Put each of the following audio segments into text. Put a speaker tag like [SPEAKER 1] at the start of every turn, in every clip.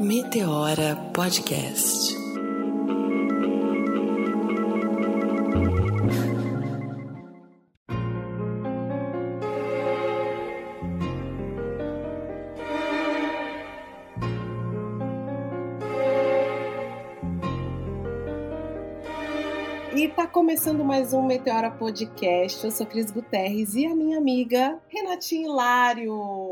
[SPEAKER 1] Meteora Podcast.
[SPEAKER 2] E tá começando mais um Meteora Podcast. Eu sou Cris Guterres e a minha amiga Renatinha Hilário.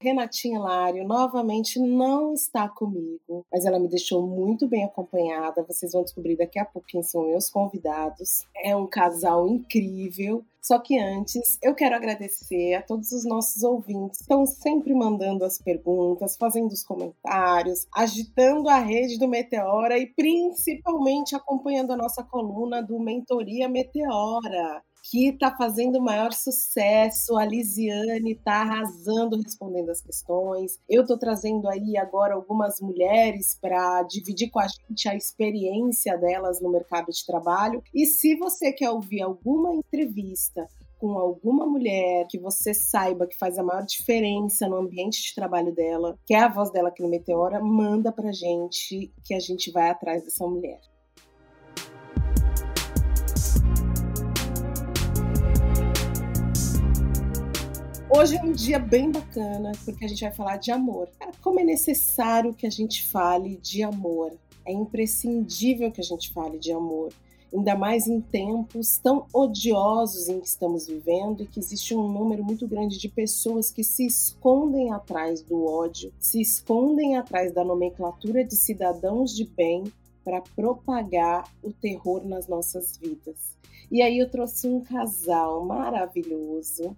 [SPEAKER 2] Renatinha Hilário novamente não está comigo, mas ela me deixou muito bem acompanhada. Vocês vão descobrir daqui a pouco quem são meus convidados. É um casal incrível. Só que antes, eu quero agradecer a todos os nossos ouvintes que estão sempre mandando as perguntas, fazendo os comentários, agitando a rede do Meteora e principalmente acompanhando a nossa coluna do Mentoria Meteora que está fazendo o maior sucesso. A Lisiane está arrasando respondendo as questões. Eu estou trazendo aí agora algumas mulheres para dividir com a gente a experiência delas no mercado de trabalho. E se você quer ouvir alguma entrevista com alguma mulher que você saiba que faz a maior diferença no ambiente de trabalho dela, que é a voz dela aqui no Meteora, manda pra gente que a gente vai atrás dessa mulher. Hoje é um dia bem bacana, porque a gente vai falar de amor. Como é necessário que a gente fale de amor? É imprescindível que a gente fale de amor. Ainda mais em tempos tão odiosos em que estamos vivendo e que existe um número muito grande de pessoas que se escondem atrás do ódio, se escondem atrás da nomenclatura de cidadãos de bem para propagar o terror nas nossas vidas. E aí eu trouxe um casal maravilhoso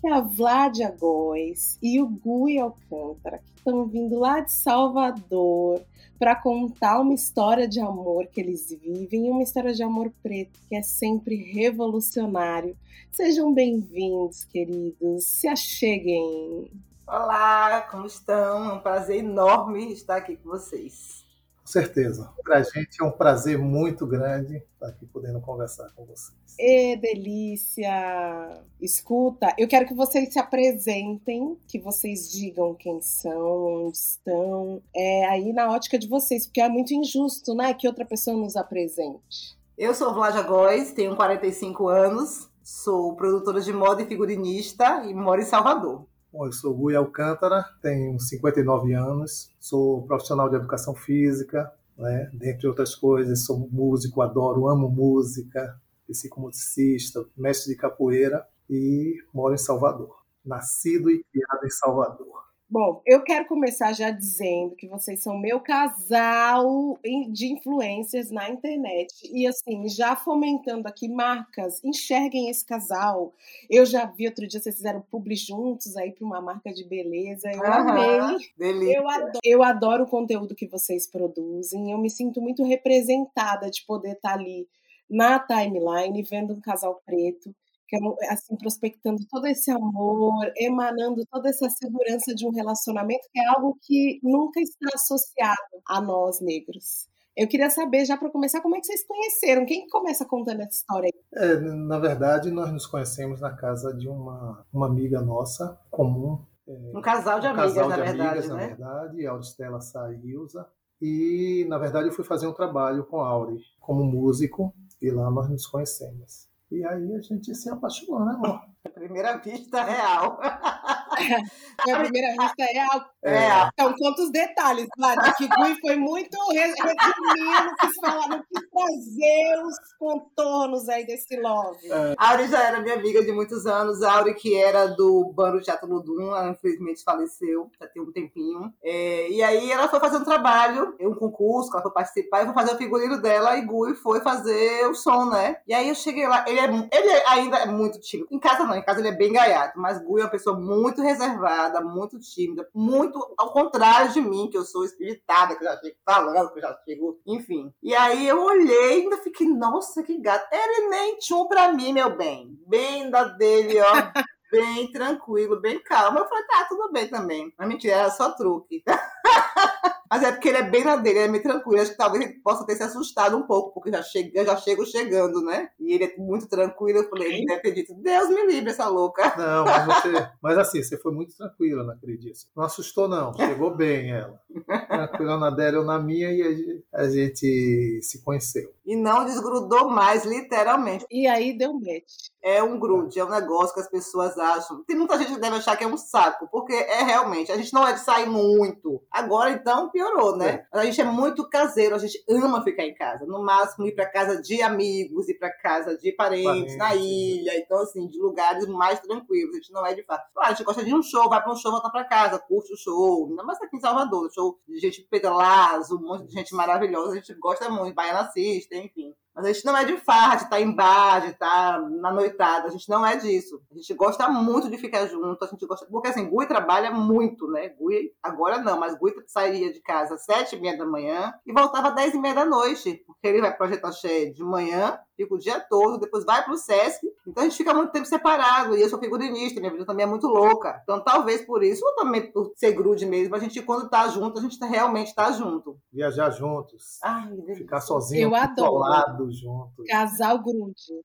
[SPEAKER 2] que é a Vládia Góes e o Gui Alcântara, que estão vindo lá de Salvador para contar uma história de amor que eles vivem uma história de amor preto que é sempre revolucionário. Sejam bem-vindos, queridos. Se acheguem.
[SPEAKER 3] Olá, como estão? É um prazer enorme estar aqui com vocês.
[SPEAKER 4] Com certeza. Para a gente é um prazer muito grande estar aqui podendo conversar com vocês.
[SPEAKER 2] E delícia! Escuta, eu quero que vocês se apresentem, que vocês digam quem são, onde estão, é, aí na ótica de vocês, porque é muito injusto, né, que outra pessoa nos apresente.
[SPEAKER 3] Eu sou Vládia Góes, tenho 45 anos, sou produtora de moda e figurinista e moro em Salvador.
[SPEAKER 4] Bom, eu sou Rui Alcântara, tenho 59 anos, sou profissional de educação física, né? dentre outras coisas, sou músico, adoro, amo música, psicomusicista, mestre de capoeira e moro em Salvador. Nascido e criado em Salvador.
[SPEAKER 2] Bom, eu quero começar já dizendo que vocês são meu casal de influências na internet. E assim, já fomentando aqui marcas, enxerguem esse casal. Eu já vi outro dia vocês fizeram publi juntos aí para uma marca de beleza. Eu amei. Eu adoro, eu adoro o conteúdo que vocês produzem. Eu me sinto muito representada de poder estar ali na timeline vendo um casal preto que é assim prospectando todo esse amor, emanando toda essa segurança de um relacionamento que é algo que nunca está associado a nós negros. Eu queria saber, já para começar, como é que vocês conheceram? Quem começa contando essa história aí?
[SPEAKER 4] É, na verdade, nós nos conhecemos na casa de uma, uma amiga nossa comum. É,
[SPEAKER 3] um casal de
[SPEAKER 4] um
[SPEAKER 3] amigas,
[SPEAKER 4] casal
[SPEAKER 3] na
[SPEAKER 4] de
[SPEAKER 3] verdade,
[SPEAKER 4] amigas,
[SPEAKER 3] né?
[SPEAKER 4] na verdade, Auristela Sá e Ilza. E, na verdade, eu fui fazer um trabalho com a Auri como músico e lá nós nos conhecemos. E aí a gente se apaixonou, né, amor?
[SPEAKER 3] Primeira vista real.
[SPEAKER 2] Foi a primeira vista real.
[SPEAKER 3] É.
[SPEAKER 2] Então, quantos detalhes, Vlad? Que Gui foi muito resumido, quis falar, não quis trazer os contornos aí desse love.
[SPEAKER 3] É. A Auri já era minha amiga de muitos anos. A Auri, que era do Bando Teatro Ludum, ela infelizmente faleceu, já tem um tempinho. É, e aí ela foi fazer um trabalho, um concurso, que ela foi participar, e foi fazer o figurino dela, e Gui foi fazer o som, né? E aí eu cheguei lá, ele, é, ele ainda é muito tímido. Em casa não, em casa ele é bem gaiato, mas Gui é uma pessoa muito reservada, muito tímida, muito ao contrário de mim, que eu sou espiritada, que eu já chego falando, que eu já chego, enfim. E aí eu olhei e ainda fiquei, nossa, que gato. Ele nem tinha um pra mim, meu bem. Bem da dele, ó. bem tranquilo, bem calmo. Eu falei, tá, tudo bem também. Mas mentira, era só truque. Mas é porque ele é bem na dele, ele é meio tranquilo. Acho que talvez ele possa ter se assustado um pouco, porque já chega, já chego chegando, né? E ele é muito tranquilo. Eu falei, ele deve ter dito, Deus me livre, essa louca.
[SPEAKER 4] Não, mas, você, mas assim, você foi muito tranquila naquele dia. Não assustou, não. Chegou bem ela. Tranquila na dela, eu na minha, e a gente, a gente se conheceu.
[SPEAKER 3] E não desgrudou mais, literalmente.
[SPEAKER 2] E aí deu um match.
[SPEAKER 3] É um grude, é um negócio que as pessoas acham. Tem muita gente que deve achar que é um saco, porque é realmente, a gente não é de sair muito. Agora, então, piorou, né? A gente é muito caseiro, a gente ama ficar em casa. No máximo, ir para casa de amigos, ir para casa de parentes, na ilha. Então, assim, de lugares mais tranquilos. A gente não é de fato. Claro, a gente gosta de um show, vai para um show, volta para casa, curte o show. Ainda mais aqui em Salvador, show de gente pedalazo, um monte de gente maravilhosa. A gente gosta muito, Baiana System, enfim. Mas a gente não é de farra, de estar tá em bar, de estar tá na noitada. A gente não é disso. A gente gosta muito de ficar junto. A gente gosta. Porque assim, Gui trabalha muito, né? Gui, agora não, mas Gui saía de casa às sete e meia da manhã e voltava às dez e meia da noite. Porque ele vai projetar cheio de manhã, fica o dia todo, depois vai para o Sesc. Então a gente fica muito tempo separado. E eu sou figurinista, minha vida também é muito louca. Então talvez por isso, ou também por ser grude mesmo, a gente, quando tá junto, a gente realmente tá junto.
[SPEAKER 4] Viajar juntos.
[SPEAKER 3] Ai,
[SPEAKER 4] ficar sozinho,
[SPEAKER 2] eu adoro
[SPEAKER 4] juntos.
[SPEAKER 2] Casal grude.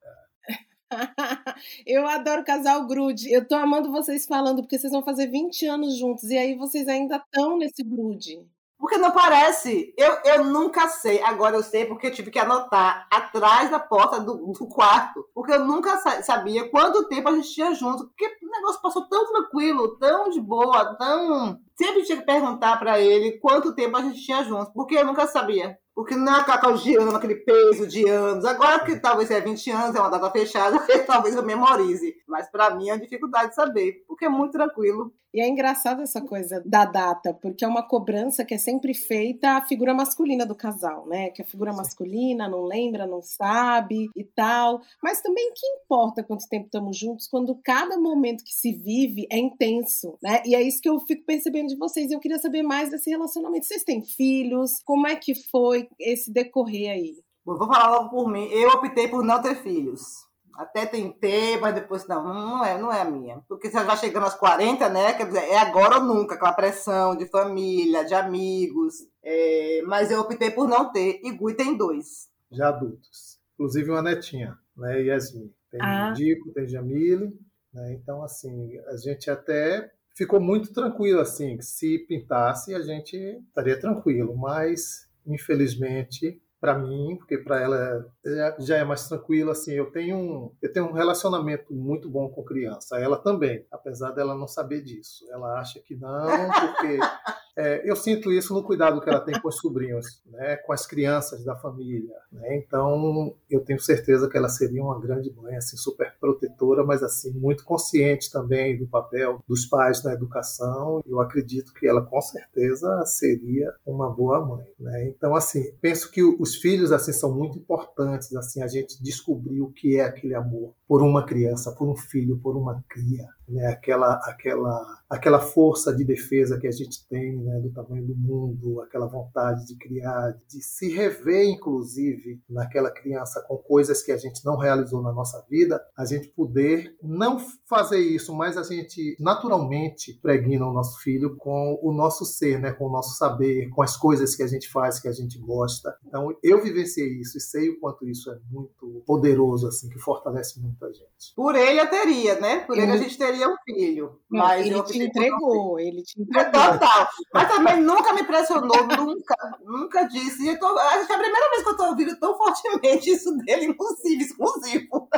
[SPEAKER 2] Eu adoro casal grude. Eu tô amando vocês falando, porque vocês vão fazer 20 anos juntos e aí vocês ainda estão nesse grude.
[SPEAKER 3] Porque não parece. Eu, eu nunca sei. Agora eu sei porque eu tive que anotar atrás da porta do, do quarto. Porque eu nunca sabia quanto tempo a gente tinha junto. Porque o negócio passou tão tranquilo, tão de boa, tão. Sempre tinha que perguntar para ele quanto tempo a gente tinha junto. Porque eu nunca sabia. Porque não é aquela aquele peso de anos. Agora que talvez é 20 anos, é uma data fechada, talvez eu memorize. Mas para mim é dificuldade de saber, porque é muito tranquilo.
[SPEAKER 2] E é engraçado essa coisa da data, porque é uma cobrança que é sempre feita a figura masculina do casal, né? Que a figura Sim. masculina não lembra, não sabe e tal. Mas também que importa quanto tempo estamos juntos quando cada momento que se vive é intenso, né? E é isso que eu fico percebendo de vocês. Eu queria saber mais desse relacionamento. Vocês têm filhos? Como é que foi esse decorrer aí?
[SPEAKER 3] Bom, vou falar logo por mim. Eu optei por não ter filhos. Até tentei, mas depois não, não é, não é a minha. Porque você já chegando aos 40, né? Quer dizer, é agora ou nunca, aquela pressão de família, de amigos. É, mas eu optei por não ter. E Gui tem dois.
[SPEAKER 4] Já adultos. Inclusive uma netinha, né? Yasmin. Tem ah. Dico, tem Jamile. Né? Então, assim, a gente até ficou muito tranquilo, assim. Se pintasse, a gente estaria tranquilo. Mas, infelizmente, para mim, porque para ela já é mais tranquilo assim. Eu tenho um, eu tenho um relacionamento muito bom com criança. Ela também, apesar dela não saber disso. Ela acha que não, porque é, eu sinto isso no cuidado que ela tem com os sobrinhos, né, com as crianças da família. Né? Então, eu tenho certeza que ela seria uma grande mãe, assim, super protetora, mas assim muito consciente também do papel dos pais na educação. Eu acredito que ela com certeza seria uma boa mãe. Né? Então, assim, penso que os filhos assim são muito importantes. Assim, a gente descobrir o que é aquele amor por uma criança, por um filho, por uma cria né, aquela, aquela, aquela força de defesa que a gente tem né, do tamanho do mundo, aquela vontade de criar, de se rever, inclusive, naquela criança com coisas que a gente não realizou na nossa vida, a gente poder não fazer isso, mas a gente naturalmente pregna o nosso filho com o nosso ser, né, com o nosso saber, com as coisas que a gente faz, que a gente gosta. Então, eu vivenciei isso e sei o quanto isso é muito poderoso, assim, que fortalece muito a gente.
[SPEAKER 3] Por ele eu teria, né? Por ele a gente teria um filho. Mas
[SPEAKER 2] ele te entregou, ele te entregou.
[SPEAKER 3] Total. Mas também nunca me pressionou, nunca, nunca disse. Eu tô, acho que é a primeira vez que eu estou ouvindo tão fortemente isso dele, inclusive, exclusivo.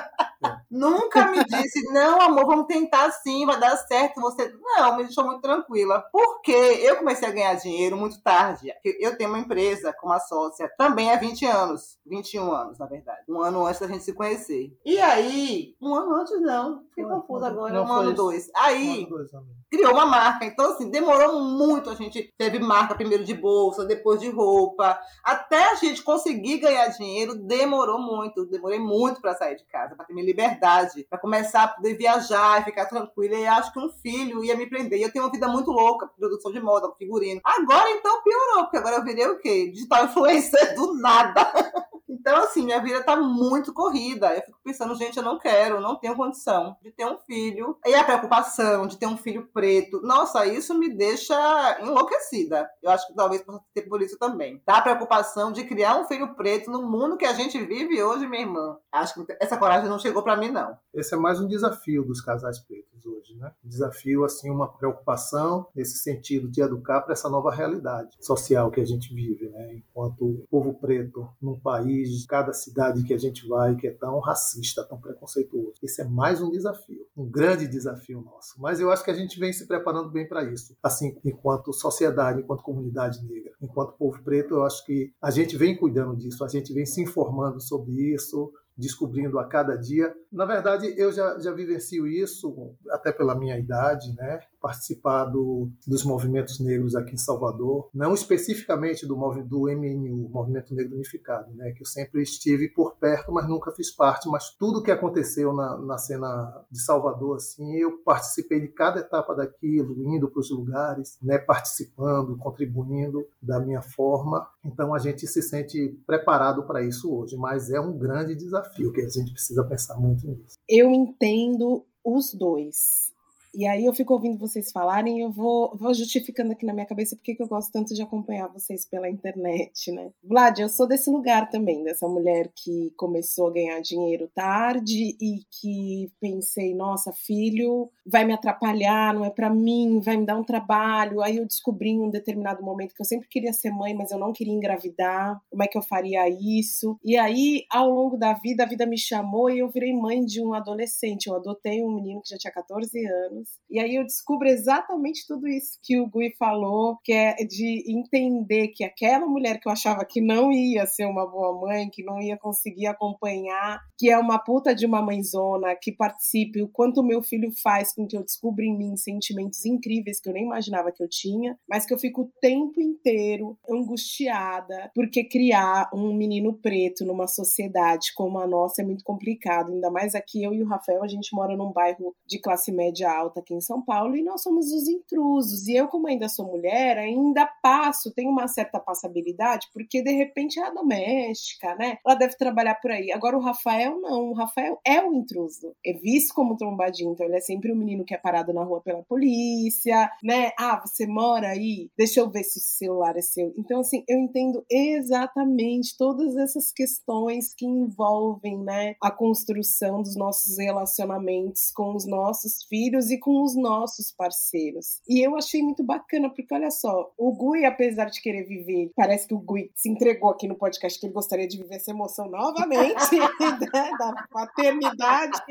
[SPEAKER 3] Nunca me disse, não, amor, vamos tentar sim, vai dar certo. Você não, me deixou muito tranquila. Porque eu comecei a ganhar dinheiro muito tarde. Eu tenho uma empresa com uma sócia também há 20 anos, 21 anos, na verdade. Um ano antes da gente se conhecer. E aí, um ano antes não, fiquei confusa agora, não, um ano dois. Aí, um ano, dois, criou uma marca. Então, assim, demorou muito. A gente teve marca primeiro de bolsa, depois de roupa. Até a gente conseguir ganhar dinheiro, demorou muito. Demorei muito para sair de casa, para ter minha liberdade, para começar a poder viajar e ficar tranquila. E acho que um filho ia me prender. E eu tenho uma vida muito louca, produção de moda, figurino. Agora, então, piorou, porque agora eu virei o quê? Digital influencer do nada. Então, assim, minha vida tá muito corrida. Eu fico pensando, gente, eu não quero, não tenho condição de ter um filho. E a preocupação de ter um filho preto, nossa, isso me deixa enlouquecida. Eu acho que talvez possa ter por isso também. Tá? A preocupação de criar um filho preto no mundo que a gente vive hoje, minha irmã. Acho que essa coragem não chegou para mim, não.
[SPEAKER 4] Esse é mais um desafio dos casais pretos hoje, né? Um desafio, assim, uma preocupação nesse sentido de educar para essa nova realidade social que a gente vive, né? Enquanto povo preto num país, cada cidade que a gente vai, que é tão racista, tão preconceituoso. Esse é mais um desafio, um grande desafio nosso. Mas eu acho que a gente vem se preparando bem para isso. Assim, enquanto sociedade, enquanto comunidade negra, enquanto povo preto, eu acho que a gente vem cuidando disso, a gente vem se informando sobre isso, descobrindo a cada dia. Na verdade, eu já, já vivencio isso, até pela minha idade, né? Participar do, dos movimentos negros aqui em Salvador, não especificamente do, do MNU, Movimento Negro Unificado, né, que eu sempre estive por perto, mas nunca fiz parte, mas tudo que aconteceu na, na cena de Salvador, assim, eu participei de cada etapa daquilo, indo para os lugares, né, participando, contribuindo da minha forma, então a gente se sente preparado para isso hoje, mas é um grande desafio que a gente precisa pensar muito nisso.
[SPEAKER 2] Eu entendo os dois e aí eu fico ouvindo vocês falarem e eu vou, vou justificando aqui na minha cabeça porque eu gosto tanto de acompanhar vocês pela internet, né? Vlad, eu sou desse lugar também, dessa mulher que começou a ganhar dinheiro tarde e que pensei, nossa, filho vai me atrapalhar, não é para mim, vai me dar um trabalho. Aí eu descobri em um determinado momento que eu sempre queria ser mãe, mas eu não queria engravidar. Como é que eu faria isso? E aí, ao longo da vida, a vida me chamou e eu virei mãe de um adolescente. Eu adotei um menino que já tinha 14 anos anos. E aí eu descubro exatamente tudo isso que o Gui falou, que é de entender que aquela mulher que eu achava que não ia ser uma boa mãe, que não ia conseguir acompanhar, que é uma puta de uma mãezona, que participe, o quanto meu filho faz com que eu descubra em mim sentimentos incríveis que eu nem imaginava que eu tinha, mas que eu fico o tempo inteiro angustiada, porque criar um menino preto numa sociedade como a nossa é muito complicado, ainda mais aqui eu e o Rafael, a gente mora num bairro de classe média alta aqui em São Paulo e nós somos os intrusos. E eu, como ainda sou mulher, ainda passo, tenho uma certa passabilidade, porque de repente é a doméstica, né? Ela deve trabalhar por aí. Agora o Rafael não, o Rafael é o intruso. É visto como trombadinho, então ele é sempre o menino que é parado na rua pela polícia, né? Ah, você mora aí? Deixa eu ver se o celular é seu. Então, assim, eu entendo exatamente todas essas questões que envolvem, né, a construção dos nossos relacionamentos com os nossos filhos e com os nossos parceiros. E eu achei muito bacana, porque olha só, o Gui, apesar de querer viver, parece que o Gui se entregou aqui no podcast que ele gostaria de viver essa emoção novamente, né, da paternidade.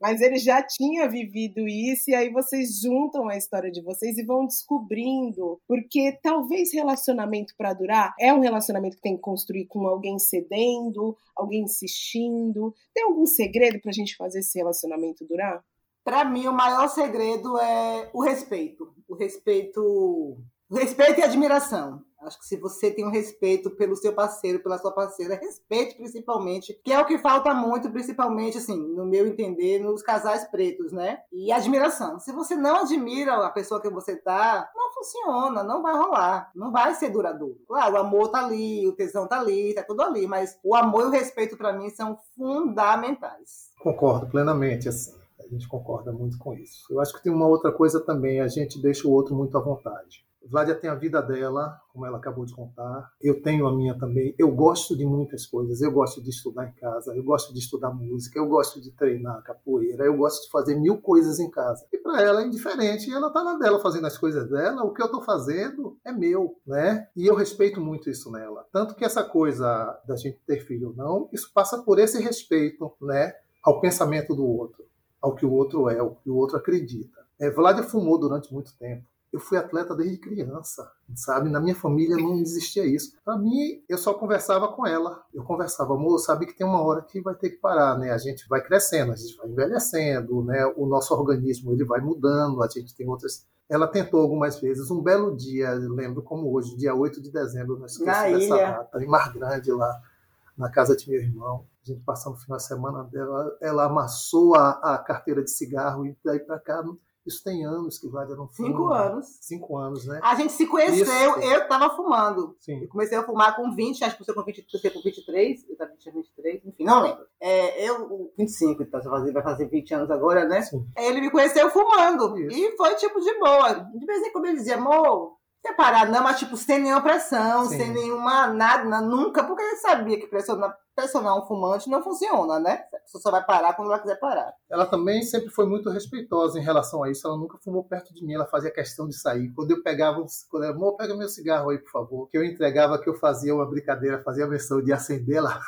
[SPEAKER 2] Mas ele já tinha vivido isso, e aí vocês juntam a história de vocês e vão descobrindo. Porque talvez relacionamento para durar é um relacionamento que tem que construir com alguém cedendo, alguém insistindo. Tem algum segredo para a gente fazer esse relacionamento durar?
[SPEAKER 3] Para mim, o maior segredo é o respeito. O respeito, respeito e admiração. Acho que se você tem um respeito pelo seu parceiro, pela sua parceira, respeite principalmente, que é o que falta muito, principalmente, assim, no meu entender, nos casais pretos, né? E admiração. Se você não admira a pessoa que você tá, não funciona, não vai rolar, não vai ser duradouro. Claro, o amor tá ali, o tesão tá ali, tá tudo ali, mas o amor e o respeito para mim são fundamentais.
[SPEAKER 4] Concordo plenamente, assim a gente concorda muito com isso. Eu acho que tem uma outra coisa também, a gente deixa o outro muito à vontade. Vládia tem a vida dela, como ela acabou de contar. Eu tenho a minha também. Eu gosto de muitas coisas. Eu gosto de estudar em casa, eu gosto de estudar música, eu gosto de treinar capoeira, eu gosto de fazer mil coisas em casa. E para ela é indiferente, ela tá na dela fazendo as coisas dela. O que eu estou fazendo é meu, né? E eu respeito muito isso nela. Tanto que essa coisa da gente ter filho ou não, isso passa por esse respeito, né? Ao pensamento do outro ao que o outro é, ao que o outro acredita. É, Vlad fumou durante muito tempo. Eu fui atleta desde criança, sabe? Na minha família não existia isso. Para mim, eu só conversava com ela. Eu conversava, amor, sabe que tem uma hora que vai ter que parar, né? A gente vai crescendo, a gente vai envelhecendo, né? O nosso organismo ele vai mudando, a gente tem outras ela tentou algumas vezes. Um belo dia, lembro como hoje, dia 8 de dezembro, não esqueci
[SPEAKER 3] Na
[SPEAKER 4] dessa
[SPEAKER 3] ilha.
[SPEAKER 4] data, em Mar Grande, lá na casa de meu irmão a gente passando o final de semana dela, ela amassou a, a carteira de cigarro e daí para cá Isso tem anos que o Vlad não
[SPEAKER 3] fuma. Cinco anos.
[SPEAKER 4] Cinco anos, né?
[SPEAKER 3] A gente se conheceu, Isso. eu tava fumando.
[SPEAKER 4] Sim.
[SPEAKER 3] Eu comecei a fumar com 20, acho que você com 20, você com 23, eu tava 23, enfim, não lembro. É, eu, 25, então, vai fazer 20 anos agora, né? Sim. Ele me conheceu fumando. Isso. E foi tipo de boa. De vez em quando ele dizia, amor, separar não, mas tipo, sem nenhuma pressão, Sim. sem nenhuma nada, nunca, porque ele sabia que pressionar, pressionar um fumante não funciona, né? A pessoa só vai parar quando ela quiser parar.
[SPEAKER 4] Ela também sempre foi muito respeitosa em relação a isso, ela nunca fumou perto de mim, ela fazia questão de sair. Quando eu pegava, quando eu, amor, pega meu cigarro aí, por favor, que eu entregava, que eu fazia uma brincadeira, fazia a menção de acender lá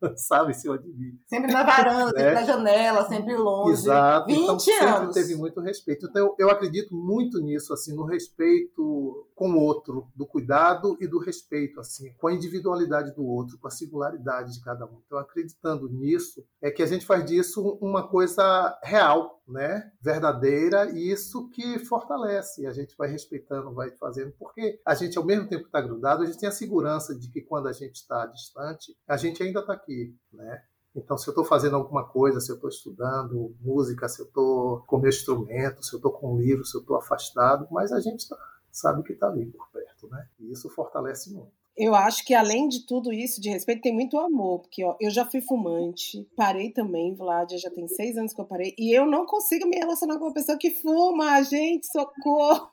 [SPEAKER 4] sabe, em cima de mim.
[SPEAKER 3] Sempre na varanda, sempre na janela, sempre longe.
[SPEAKER 4] Exato.
[SPEAKER 3] 20
[SPEAKER 4] então,
[SPEAKER 3] sempre
[SPEAKER 4] teve muito respeito. Então, eu, eu acredito muito nisso, assim, no respeito com o outro, do cuidado e do respeito, assim, com a individualidade do outro, com a singularidade de cada um. Então, acreditando nisso, é que a gente faz disso uma coisa real, né? Verdadeira, e isso que fortalece. A gente vai respeitando, vai fazendo, porque a gente, ao mesmo tempo que está grudado, a gente tem a segurança de que quando a gente está distante, a gente ainda está aqui, né? Então, se eu estou fazendo alguma coisa, se eu estou estudando música, se eu estou com meu instrumento, se eu estou com um livro, se eu estou afastado, mas a gente está sabe que está ali por perto, né? E isso fortalece muito.
[SPEAKER 2] Eu acho que além de tudo isso, de respeito, tem muito amor, porque ó, eu já fui fumante, parei também, Vlad, já tem seis anos que eu parei, e eu não consigo me relacionar com uma pessoa que fuma, gente, socorro!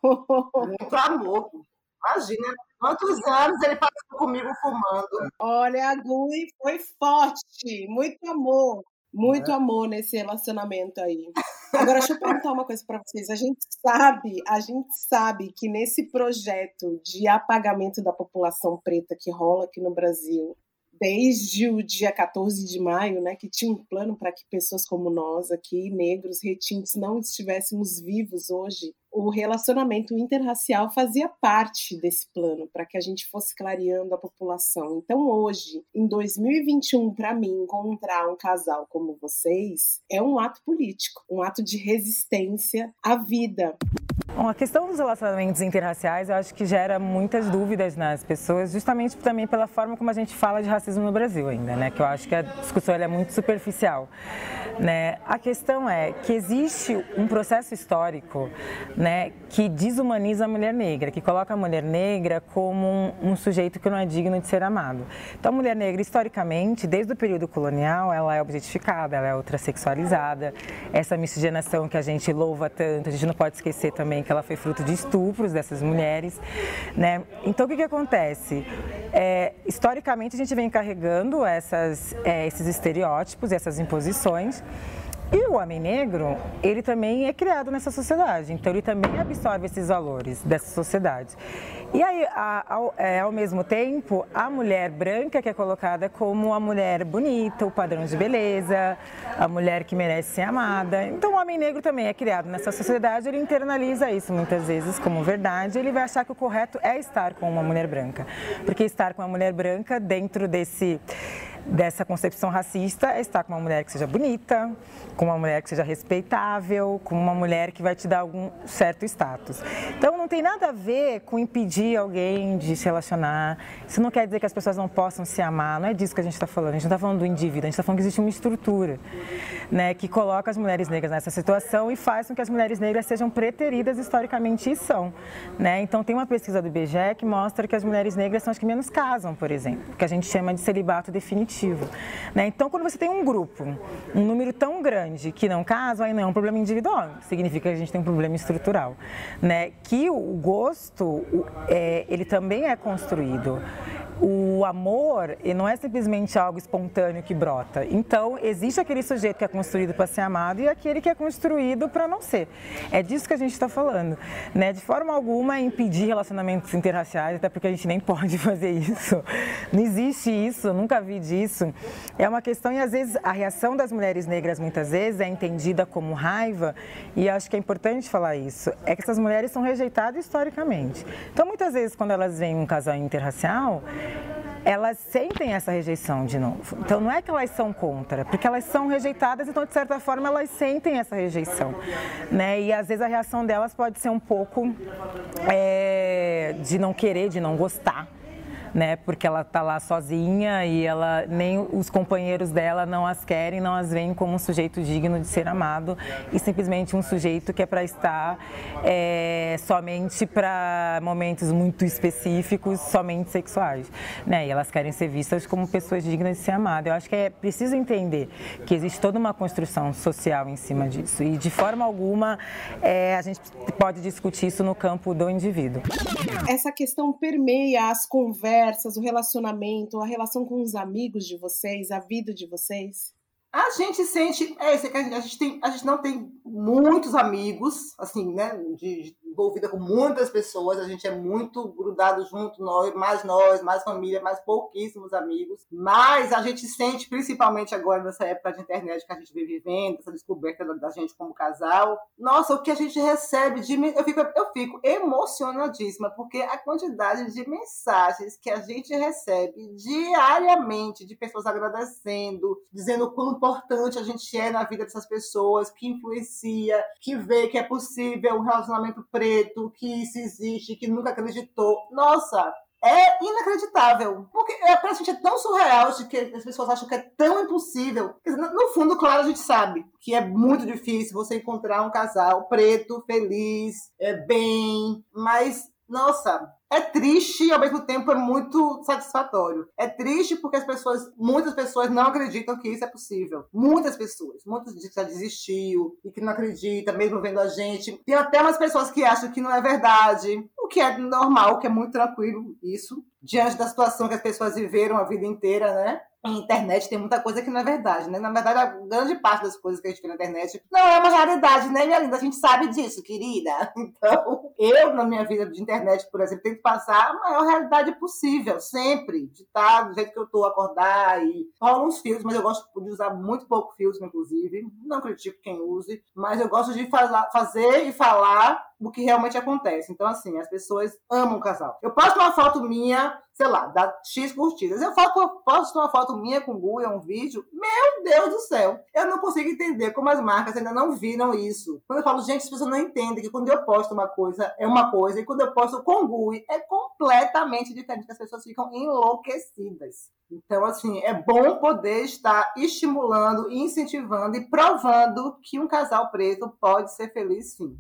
[SPEAKER 3] Muito amor. Imagina quantos anos ele passou comigo fumando.
[SPEAKER 2] Olha, a Gui foi forte, muito amor. Muito é. amor nesse relacionamento aí. Agora, deixa eu perguntar uma coisa para vocês. A gente sabe, a gente sabe que nesse projeto de apagamento da população preta que rola aqui no Brasil, desde o dia 14 de maio, né, que tinha um plano para que pessoas como nós aqui, negros, retintos, não estivéssemos vivos hoje, o relacionamento interracial fazia parte desse plano para que a gente fosse clareando a população. Então, hoje, em 2021, para mim, encontrar um casal como vocês é um ato político, um ato de resistência à vida.
[SPEAKER 5] Bom, a questão dos relacionamentos interraciais eu acho que gera muitas dúvidas nas pessoas, justamente também pela forma como a gente fala de racismo no Brasil ainda, né? Que eu acho que a discussão é muito superficial, né? A questão é que existe um processo histórico, né, que desumaniza a mulher negra, que coloca a mulher negra como um, um sujeito que não é digno de ser amado. Então, a mulher negra, historicamente, desde o período colonial, ela é objetificada, ela é ultrassexualizada. Essa miscigenação que a gente louva tanto, a gente não pode esquecer também que ela foi fruto de estupros dessas mulheres, né? Então o que, que acontece? É, historicamente a gente vem carregando essas, é, esses estereótipos, essas imposições e o homem negro, ele também é criado nessa sociedade, então ele também absorve esses valores dessa sociedade. E aí, ao, é, ao, mesmo tempo, a mulher branca que é colocada como a mulher bonita, o padrão de beleza, a mulher que merece ser amada. Então, o homem negro também é criado nessa sociedade, ele internaliza isso muitas vezes como verdade, ele vai achar que o correto é estar com uma mulher branca, porque estar com uma mulher branca dentro desse dessa concepção racista é estar com uma mulher que seja bonita, com uma mulher que seja respeitável, com uma mulher que vai te dar algum certo status. Então não tem nada a ver com impedir alguém de se relacionar. Isso não quer dizer que as pessoas não possam se amar, não é disso que a gente está falando. A gente não está falando do indivíduo, a gente está falando que existe uma estrutura né, que coloca as mulheres negras nessa situação e faz com que as mulheres negras sejam preteridas historicamente e são. Né? Então tem uma pesquisa do IBGE que mostra que as mulheres negras são as que menos casam, por exemplo, que a gente chama de celibato definitivo coletivo. Né? Então, quando você tem um grupo, um número tão grande que não casa, aí não é um problema individual, significa que a gente tem um problema estrutural. Né? Que o gosto, é, ele também é construído o amor não é simplesmente algo espontâneo que brota. Então, existe aquele sujeito que é construído para ser amado e aquele que é construído para não ser. É disso que a gente está falando. Né? De forma alguma, impedir relacionamentos interraciais, até porque a gente nem pode fazer isso. Não existe isso, nunca vi disso. É uma questão, e às vezes a reação das mulheres negras, muitas vezes, é entendida como raiva, e acho que é importante falar isso. É que essas mulheres são rejeitadas historicamente. Então, muitas vezes, quando elas veem um casal interracial, elas sentem essa rejeição de novo. Então não é que elas são contra, porque elas são rejeitadas, então de certa forma elas sentem essa rejeição, né? E às vezes a reação delas pode ser um pouco é, de não querer, de não gostar, né? Porque ela tá lá sozinha e ela nem os companheiros dela não as querem, não as veem como um sujeito digno de ser amado e simplesmente um sujeito que é para estar é, somente para momentos muito específicos, somente sexuais, né? E elas querem ser vistas como pessoas dignas de ser amadas. Eu acho que é preciso entender que existe toda uma construção social em cima disso e de forma alguma é, a gente pode discutir isso no campo do indivíduo.
[SPEAKER 2] Essa questão permeia as conversas, o relacionamento, a relação com os amigos de vocês, a vida de vocês?
[SPEAKER 3] A gente sente, é, a gente tem, a gente não tem muitos amigos, assim, né, de, envolvida com muitas pessoas, a gente é muito grudado junto, nós, mais nós, mais família, mais pouquíssimos amigos. Mas a gente sente, principalmente agora nessa época de internet que a gente vem vivendo, essa descoberta da, gente como casal, nossa, o que a gente recebe de eu fico, eu fico emocionadíssima, porque a quantidade de mensagens que a gente recebe diariamente de pessoas agradecendo, dizendo o quão importante a gente é na vida dessas pessoas, que influencia, que vê que é possível um relacionamento preto, que isso existe, que nunca acreditou. Nossa, é inacreditável. Porque é, pra gente é tão surreal de que as pessoas acham que é tão impossível. No fundo, claro, a gente sabe que é muito difícil você encontrar um casal preto, feliz, é, bem, mas, nossa, é triste e ao mesmo tempo é muito satisfatório. É triste porque as pessoas, muitas pessoas não acreditam que isso é possível. Muitas pessoas, muitas que já desistiu e que não acredita, mesmo vendo a gente. Tem até umas pessoas que acham que não é verdade, o que é normal, o que é muito tranquilo isso, diante da situação que as pessoas viveram a vida inteira, né? Internet tem muita coisa que não é verdade, né? Na verdade, a grande parte das coisas que a gente vê na internet não é uma realidade, né, minha linda? A gente sabe disso, querida. Então, eu, na minha vida de internet, por exemplo, tento passar a maior realidade possível, sempre. De estar do jeito que eu tô, acordar e rola uns filtros, mas eu gosto de usar muito pouco filtro, inclusive. Não critico quem use, mas eu gosto de fazer e falar o que realmente acontece. Então, assim, as pessoas amam o casal. Eu posto uma foto minha sei lá, dá X curtidas. Eu posto uma foto minha com o Google, um vídeo, meu Deus do céu, eu não consigo entender como as marcas ainda não viram isso. Quando eu falo, gente, as pessoas não entendem que quando eu posto uma coisa, é uma coisa, e quando eu posto com Google, é completamente diferente, as pessoas ficam enlouquecidas. Então, assim, é bom poder estar estimulando, incentivando e provando que um casal preto pode ser feliz sim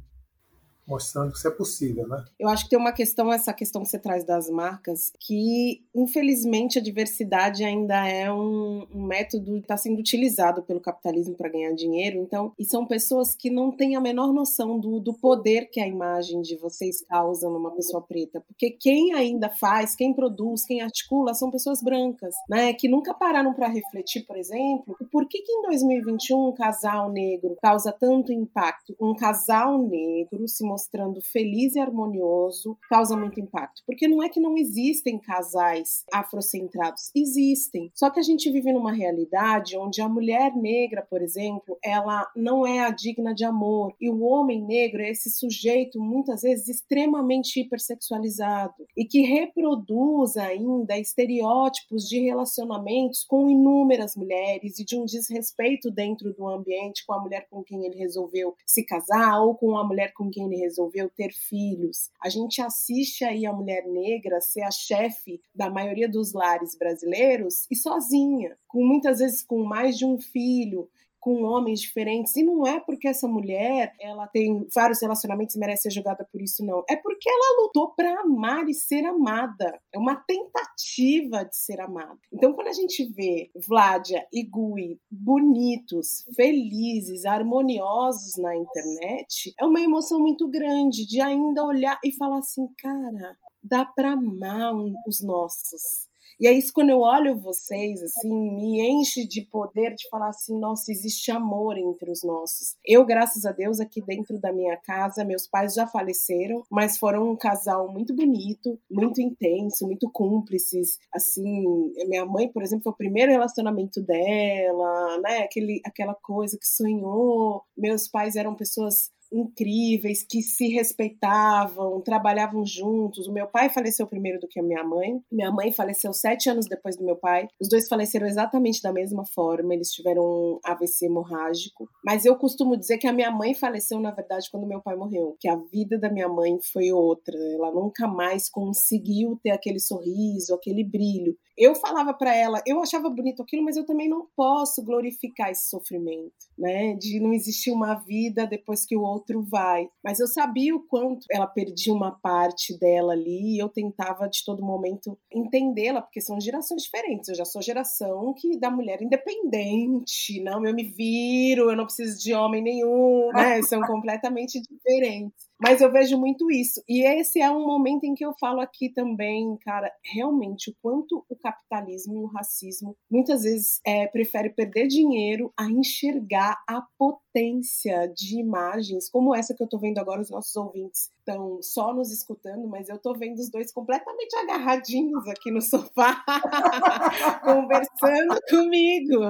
[SPEAKER 4] mostrando que isso é possível, né?
[SPEAKER 2] Eu acho que tem uma questão, essa questão que você traz das marcas, que infelizmente a diversidade ainda é um, um método que está sendo utilizado pelo capitalismo para ganhar dinheiro. Então, e são pessoas que não têm a menor noção do, do poder que a imagem de vocês causa numa pessoa preta, porque quem ainda faz, quem produz, quem articula são pessoas brancas, né? Que nunca pararam para refletir, por exemplo, por que, que em 2021 um casal negro causa tanto impacto? Um casal negro se mostrando feliz e harmonioso causa muito impacto. Porque não é que não existem casais afrocentrados, existem. Só que a gente vive numa realidade onde a mulher negra, por exemplo, ela não é a digna de amor e o homem negro é esse sujeito muitas vezes extremamente hipersexualizado e que reproduz ainda estereótipos de relacionamentos com inúmeras mulheres e de um desrespeito dentro do ambiente com a mulher com quem ele resolveu se casar ou com a mulher com quem ele resolveu ter filhos. A gente assiste aí a mulher negra ser a chefe da maioria dos lares brasileiros e sozinha, com muitas vezes com mais de um filho, com homens diferentes. E não é porque essa mulher ela tem vários relacionamentos e merece ser julgada por isso, não. É porque ela lutou para amar e ser amada. É uma tentativa de ser amada. Então, quando a gente vê Vládia e Gui bonitos, felizes, harmoniosos na internet, é uma emoção muito grande de ainda olhar e falar assim, cara, dá para amar os nossos e é isso quando eu olho vocês, assim, me enche de poder de falar assim, nossa, existe amor entre os nossos. Eu, graças a Deus, aqui dentro da minha casa, meus pais já faleceram, mas foram um casal muito bonito, muito intenso, muito cúmplices. Assim, minha mãe, por exemplo, foi o primeiro relacionamento dela, né? Aquele, aquela coisa que sonhou. Meus pais eram pessoas incríveis, que se respeitavam, trabalhavam juntos. O meu pai faleceu primeiro do que a minha mãe. Minha mãe faleceu sete anos depois do meu pai. Os dois faleceram exatamente da mesma forma. Eles tiveram um AVC hemorrágico. Mas eu costumo dizer que a minha mãe faleceu, na verdade, quando meu pai morreu. Que a vida da minha mãe foi outra. Ela nunca mais conseguiu ter aquele sorriso, aquele brilho. Eu falava para ela, eu achava bonito aquilo, mas eu também não posso glorificar esse sofrimento, né? De não existir uma vida depois que o outro vai. Mas eu sabia o quanto ela perdia uma parte dela ali e eu tentava de todo momento entendê-la, porque são gerações diferentes. Eu já sou geração que da mulher independente, não, eu me viro, eu não preciso de homem nenhum, né? São completamente diferentes. Mas eu vejo muito isso. E esse é um momento em que eu falo aqui também, cara, realmente o quanto o capitalismo e o racismo muitas vezes é, prefere perder dinheiro a enxergar a potência de imagens, como essa que eu tô vendo agora, os nossos ouvintes estão só nos escutando, mas eu tô vendo os dois completamente agarradinhos aqui no sofá, conversando comigo.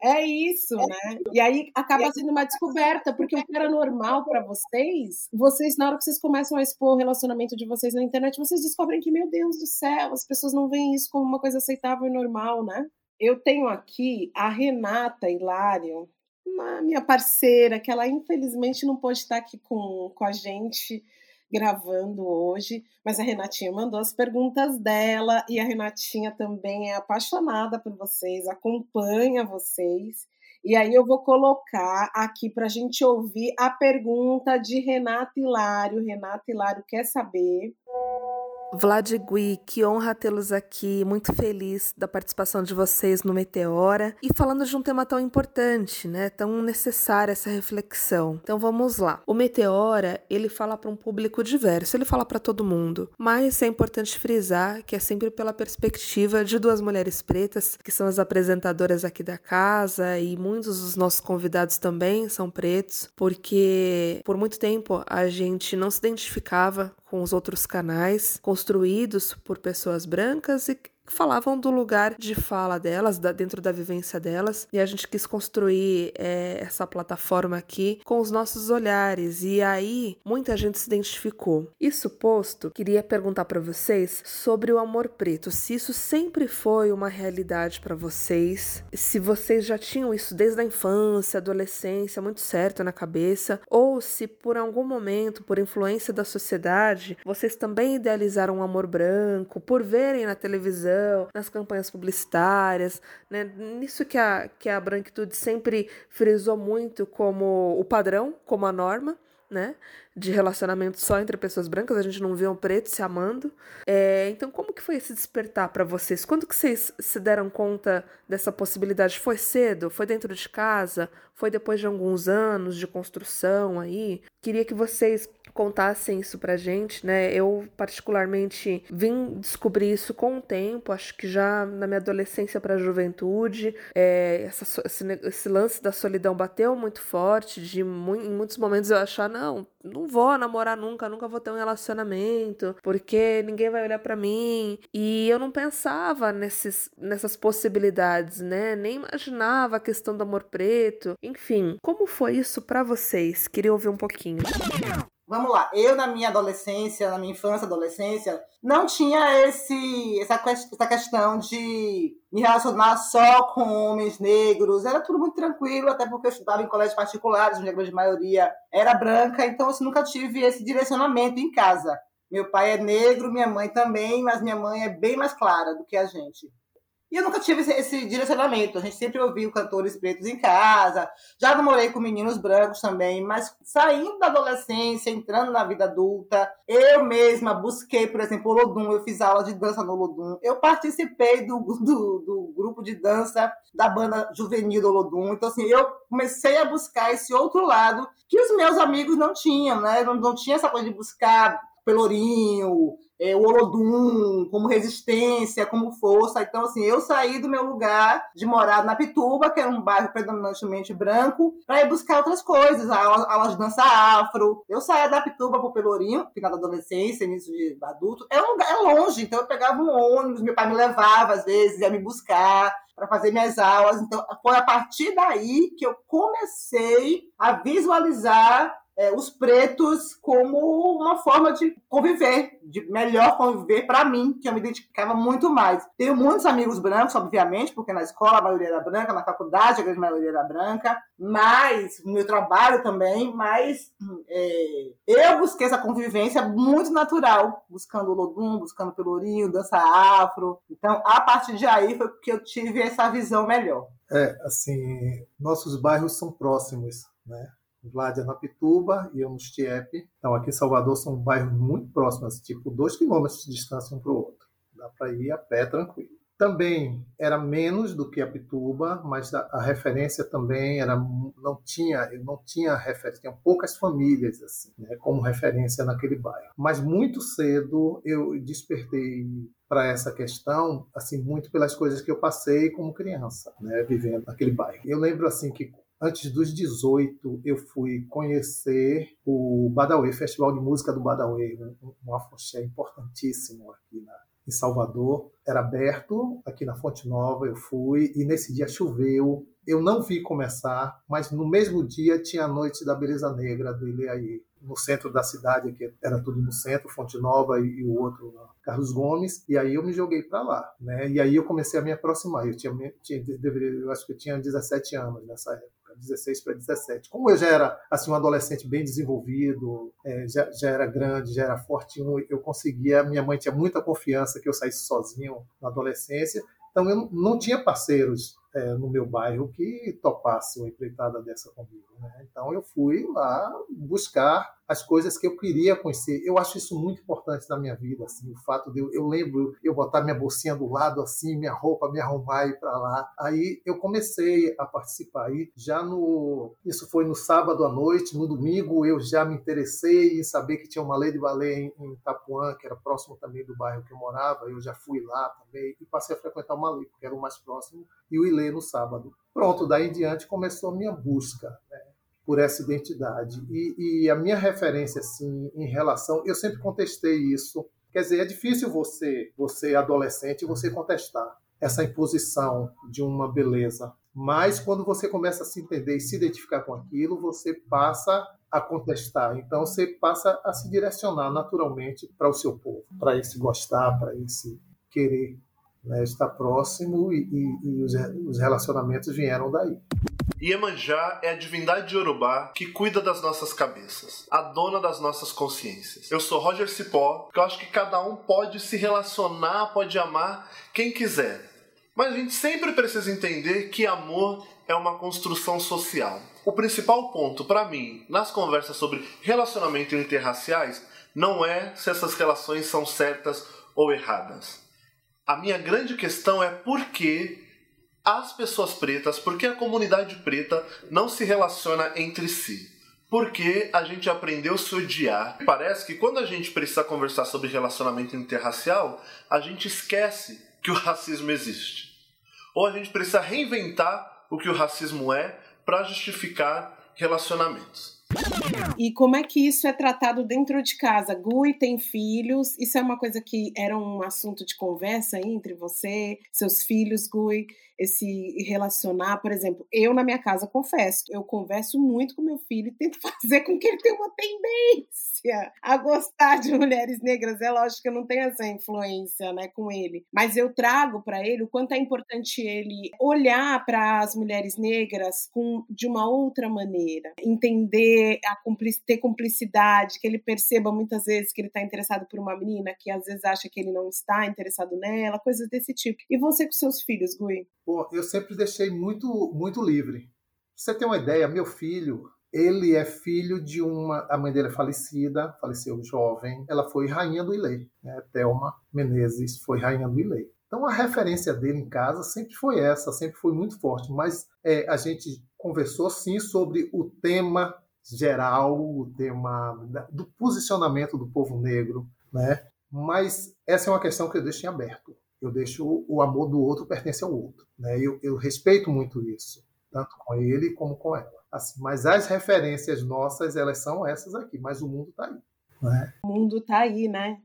[SPEAKER 2] É isso, né? E aí acaba sendo uma descoberta, porque o que era normal para vocês, vocês, na hora que vocês começam a expor o relacionamento de vocês na internet, vocês descobrem que, meu Deus do céu, as pessoas não veem isso como uma coisa aceitável e normal, né? Eu tenho aqui a Renata Hilário, uma minha parceira, que ela infelizmente não pode estar aqui com, com a gente gravando hoje, mas a Renatinha mandou as perguntas dela e a Renatinha também é apaixonada por vocês, acompanha vocês. E aí eu vou colocar aqui para a gente ouvir a pergunta de Renata Hilário. Renata Hilário quer saber
[SPEAKER 6] Vlad Gui, que honra tê-los aqui, muito feliz da participação de vocês no Meteora e falando de um tema tão importante, né? Tão necessária essa reflexão. Então vamos lá. O Meteora, ele fala para um público diverso, ele fala para todo mundo, mas é importante frisar que é sempre pela perspectiva de duas mulheres pretas, que são as apresentadoras aqui da casa e muitos dos nossos convidados também são pretos, porque por muito tempo a gente não se identificava com os outros canais construídos por pessoas brancas e falavam do lugar de fala delas, da, dentro da vivência delas, e a gente quis construir é, essa plataforma aqui com os nossos olhares, e aí muita gente se identificou. Isso posto, queria perguntar para vocês sobre o amor preto, se isso sempre foi uma realidade para vocês, se vocês já tinham isso desde a infância, adolescência, muito certo na cabeça, ou se por algum momento, por influência da sociedade, vocês também idealizaram um amor branco, por verem na televisão nas campanhas publicitárias, né? nisso que a, que a branquitude sempre frisou muito como o padrão, como a norma, né? De relacionamento só entre pessoas brancas, a gente não vê um preto se amando. É, então, como que foi esse despertar para vocês? Quando que vocês se deram conta dessa possibilidade? Foi cedo? Foi dentro de casa? Foi depois de alguns anos de construção aí? Queria que vocês contassem isso pra gente, né? Eu, particularmente, vim descobrir isso com o tempo, acho que já na minha adolescência pra juventude, é, essa, esse, esse, lance da solidão bateu muito forte, de em muitos momentos eu achar, não, não vou namorar nunca, nunca vou ter um relacionamento, porque ninguém vai olhar para mim. E eu não pensava nesses, nessas possibilidades, né? Nem imaginava a questão do amor preto. Enfim, como foi isso para vocês? Queria ouvir um pouquinho.
[SPEAKER 3] Vamos lá, eu na minha adolescência, na minha infância, adolescência, não tinha esse, essa, essa questão de me relacionar só com homens negros. Era tudo muito tranquilo, até porque eu estudava em colégios particulares, onde a grande maioria era branca, então eu assim, nunca tive esse direcionamento em casa. Meu pai é negro, minha mãe também, mas minha mãe é bem mais clara do que a gente. E eu nunca tive esse, esse, direcionamento. A gente sempre ouviu cantores pretos em casa. Já namorei com meninos brancos também, mas saindo da adolescência, entrando na vida adulta, eu mesma busquei, por exemplo, o Lodum. Eu fiz aula de dança no Lodum. Eu participei do, do, do grupo de dança da banda juvenil do Lodum. Então, assim, eu comecei a buscar esse outro lado que os meus amigos não tinham, né? Não, não tinha essa coisa de buscar pelourinho, é, o Olodum, como resistência, como força. Então, assim, eu saí do meu lugar de morar na Pituba, que era um bairro predominantemente branco, para ir buscar outras coisas, aulas aula de dança afro. Eu saía da Pituba pro Pelourinho, final da adolescência, início de adulto. É um lugar é longe, então eu pegava um ônibus, meu pai me levava às vezes, ia me buscar para fazer minhas aulas. Então, foi a partir daí que eu comecei a visualizar é, os pretos como uma forma de conviver, de melhor conviver para mim, que eu me identificava muito mais. Tenho muitos amigos brancos, obviamente, porque na escola a maioria era branca, na faculdade a grande maioria era branca, mas no meu trabalho também, mas é, eu busquei essa convivência muito natural, buscando o Lodum, buscando Pelourinho, dança afro. Então, a partir de aí foi que eu tive essa visão melhor.
[SPEAKER 4] É, assim, nossos bairros são próximos, né? Vlad é e eu no Stiepe. Então, aqui em Salvador são bairros muito próximos, tipo dois quilômetros de distância um para o outro. Dá para ir a pé tranquilo. Também era menos do que a Pituba, mas a, a, referência também era não tinha, eu não tinha referência, tinha poucas famílias assim, né, como referência naquele bairro. Mas muito cedo eu despertei para essa questão, assim, muito pelas coisas que eu passei como criança, né, vivendo naquele bairro. Eu lembro assim que antes dos 18, eu fui conhecer o Badawi, Festival de Música do Badawi, um, um afoxé importantíssimo aqui na, em Salvador. Era aberto aqui na Fonte Nova, eu fui, e nesse dia choveu. Eu não vi começar, mas no mesmo dia tinha a Noite da Beleza Negra do Ileaí, no centro da cidade, que era tudo no centro, Fonte Nova e, e o outro Carlos Gomes, e aí eu me joguei para lá, né? E aí eu comecei a me aproximar. Eu tinha, tinha eu acho que eu tinha 17 anos nessa época. 16 para 17. Como eu já era assim um adolescente bem desenvolvido, é, já, já era grande, já era fortinho, eu conseguia. Minha mãe tinha muita confiança que eu saísse sozinho na adolescência, então eu não tinha parceiros é, no meu bairro que topasse uma empreitada dessa comigo. Né? Então eu fui lá buscar as coisas que eu queria conhecer. Eu acho isso muito importante na minha vida, assim, o fato de eu, eu lembro eu botar minha bolsinha do lado assim, minha roupa, me arrumar e ir para lá. Aí eu comecei a participar. Aí já no isso foi no sábado à noite, no domingo eu já me interessei em saber que tinha uma lei de balé em, em Itapuã, que era próximo também do bairro que eu morava. Eu já fui lá também e passei a frequentar uma lei, porque era o mais próximo, e o Ilê no sábado. Pronto, daí em diante começou a minha busca. Né? por essa identidade. E, e, a minha referência, assim, em relação, eu sempre contestei isso. Quer dizer, é difícil você, você adolescente, você contestar essa imposição de uma beleza. Mas quando você começa a se entender e se identificar com aquilo, você passa a contestar. Então você passa a se direcionar naturalmente para o seu povo, para esse gostar, para esse querer né, estar próximo e, e, e os, os relacionamentos vieram daí.
[SPEAKER 7] Iemanjá é a divindade de Yorubá que cuida das nossas cabeças, a dona das nossas consciências. Eu sou Roger Cipó, porque eu acho que cada um pode se relacionar, pode amar quem quiser. Mas a gente sempre precisa entender que amor é uma construção social. O principal ponto para mim nas conversas sobre relacionamento interraciais não é se essas relações são certas ou erradas. A minha grande questão é por que as pessoas pretas, porque a comunidade preta não se relaciona entre si. Porque a gente aprendeu a se odiar. Parece que quando a gente precisa conversar sobre relacionamento interracial, a gente esquece que o racismo existe. Ou a gente precisa reinventar o que o racismo é para justificar relacionamentos.
[SPEAKER 2] E como é que isso é tratado dentro de casa? Gui tem filhos, isso é uma coisa que era um assunto de conversa entre você, seus filhos, Gui esse relacionar, por exemplo, eu na minha casa confesso, eu converso muito com meu filho e tento fazer com que ele tenha uma tendência a gostar de mulheres negras. É lógico que eu não tenho essa influência, né, com ele, mas eu trago para ele o quanto é importante ele olhar para as mulheres negras com de uma outra maneira, entender a ter cumplicidade, que ele perceba muitas vezes que ele está interessado por uma menina que às vezes acha que ele não está interessado nela, coisas desse tipo. E você com seus filhos, Gui?
[SPEAKER 4] Pô, eu sempre deixei muito, muito livre. Você ter uma ideia, meu filho, ele é filho de uma. A mãe dele é falecida, faleceu jovem. Ela foi rainha do Ilê. Né? Thelma Menezes foi rainha do Ilê. Então a referência dele em casa sempre foi essa, sempre foi muito forte. Mas é, a gente conversou sim sobre o tema geral, o tema do posicionamento do povo negro, né? Mas essa é uma questão que eu deixo em aberto eu deixo o amor do outro pertence ao outro. Né? Eu, eu respeito muito isso, tanto com ele como com ela. Assim, mas as referências nossas, elas são essas aqui, mas o mundo está aí. Né?
[SPEAKER 2] O mundo está aí, né?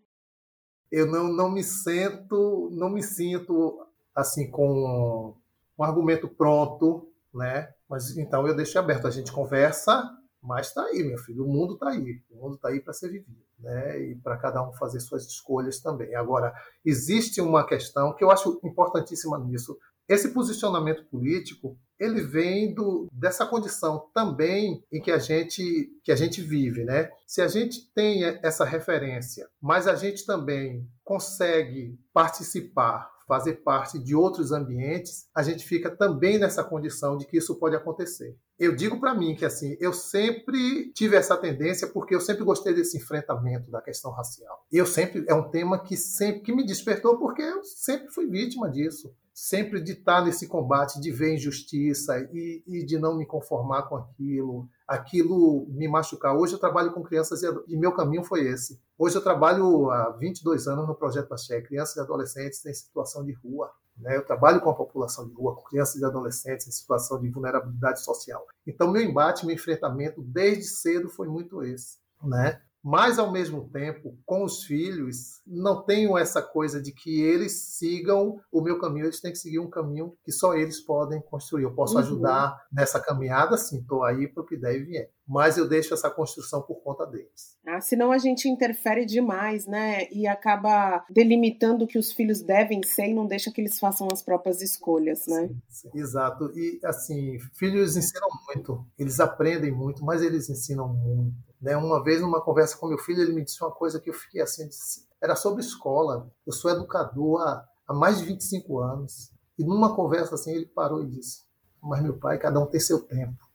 [SPEAKER 4] Eu não, não me sinto, não me sinto assim com um argumento pronto, né? Mas então eu deixo aberto. A gente conversa, Mas está aí, meu filho, o mundo está aí. O mundo está aí para ser vivido, né? E para cada um fazer suas escolhas também. Agora, existe uma questão que eu acho importantíssima nisso. Esse posicionamento político, ele vem do, dessa condição também em que a gente que a gente vive, né? Se a gente tem essa referência, mas a gente também consegue participar, fazer parte de outros ambientes, a gente fica também nessa condição de que isso pode acontecer. Eu digo para mim que assim, eu sempre tive essa tendência porque eu sempre gostei desse enfrentamento da questão racial. Eu sempre é um tema que sempre que me despertou porque eu sempre fui vítima disso sempre de estar nesse combate, de ver injustiça e, e, de não me conformar com aquilo, aquilo me machucar. Hoje eu trabalho com crianças e, meu caminho foi esse. Hoje eu trabalho há 22 anos no Projeto Axé, crianças e adolescentes em situação de rua. Né? Eu trabalho com a população de rua, com crianças e adolescentes em situação de vulnerabilidade social. Então meu embate, meu enfrentamento desde cedo foi muito esse. Né? Mas ao mesmo tempo, com os filhos, não tenho essa coisa de que eles sigam o meu caminho, eles têm que seguir um caminho que só eles podem construir. Eu posso uhum. ajudar nessa caminhada, sim, estou aí para o que der e vier. Mas eu deixo essa construção por conta deles.
[SPEAKER 2] Ah, senão a gente interfere demais, né? E acaba delimitando o que os filhos devem ser e não deixa que eles façam as próprias escolhas, né? Sim,
[SPEAKER 4] sim. Exato. E, assim, filhos ensinam muito, eles aprendem muito, mas eles ensinam muito né? Uma vez, numa conversa com meu filho, ele me disse uma coisa que eu fiquei assim: disse, era sobre escola. Eu sou educador há, há mais de 25 anos. E numa conversa assim, ele parou e disse: Mas meu pai, cada um tem seu tempo.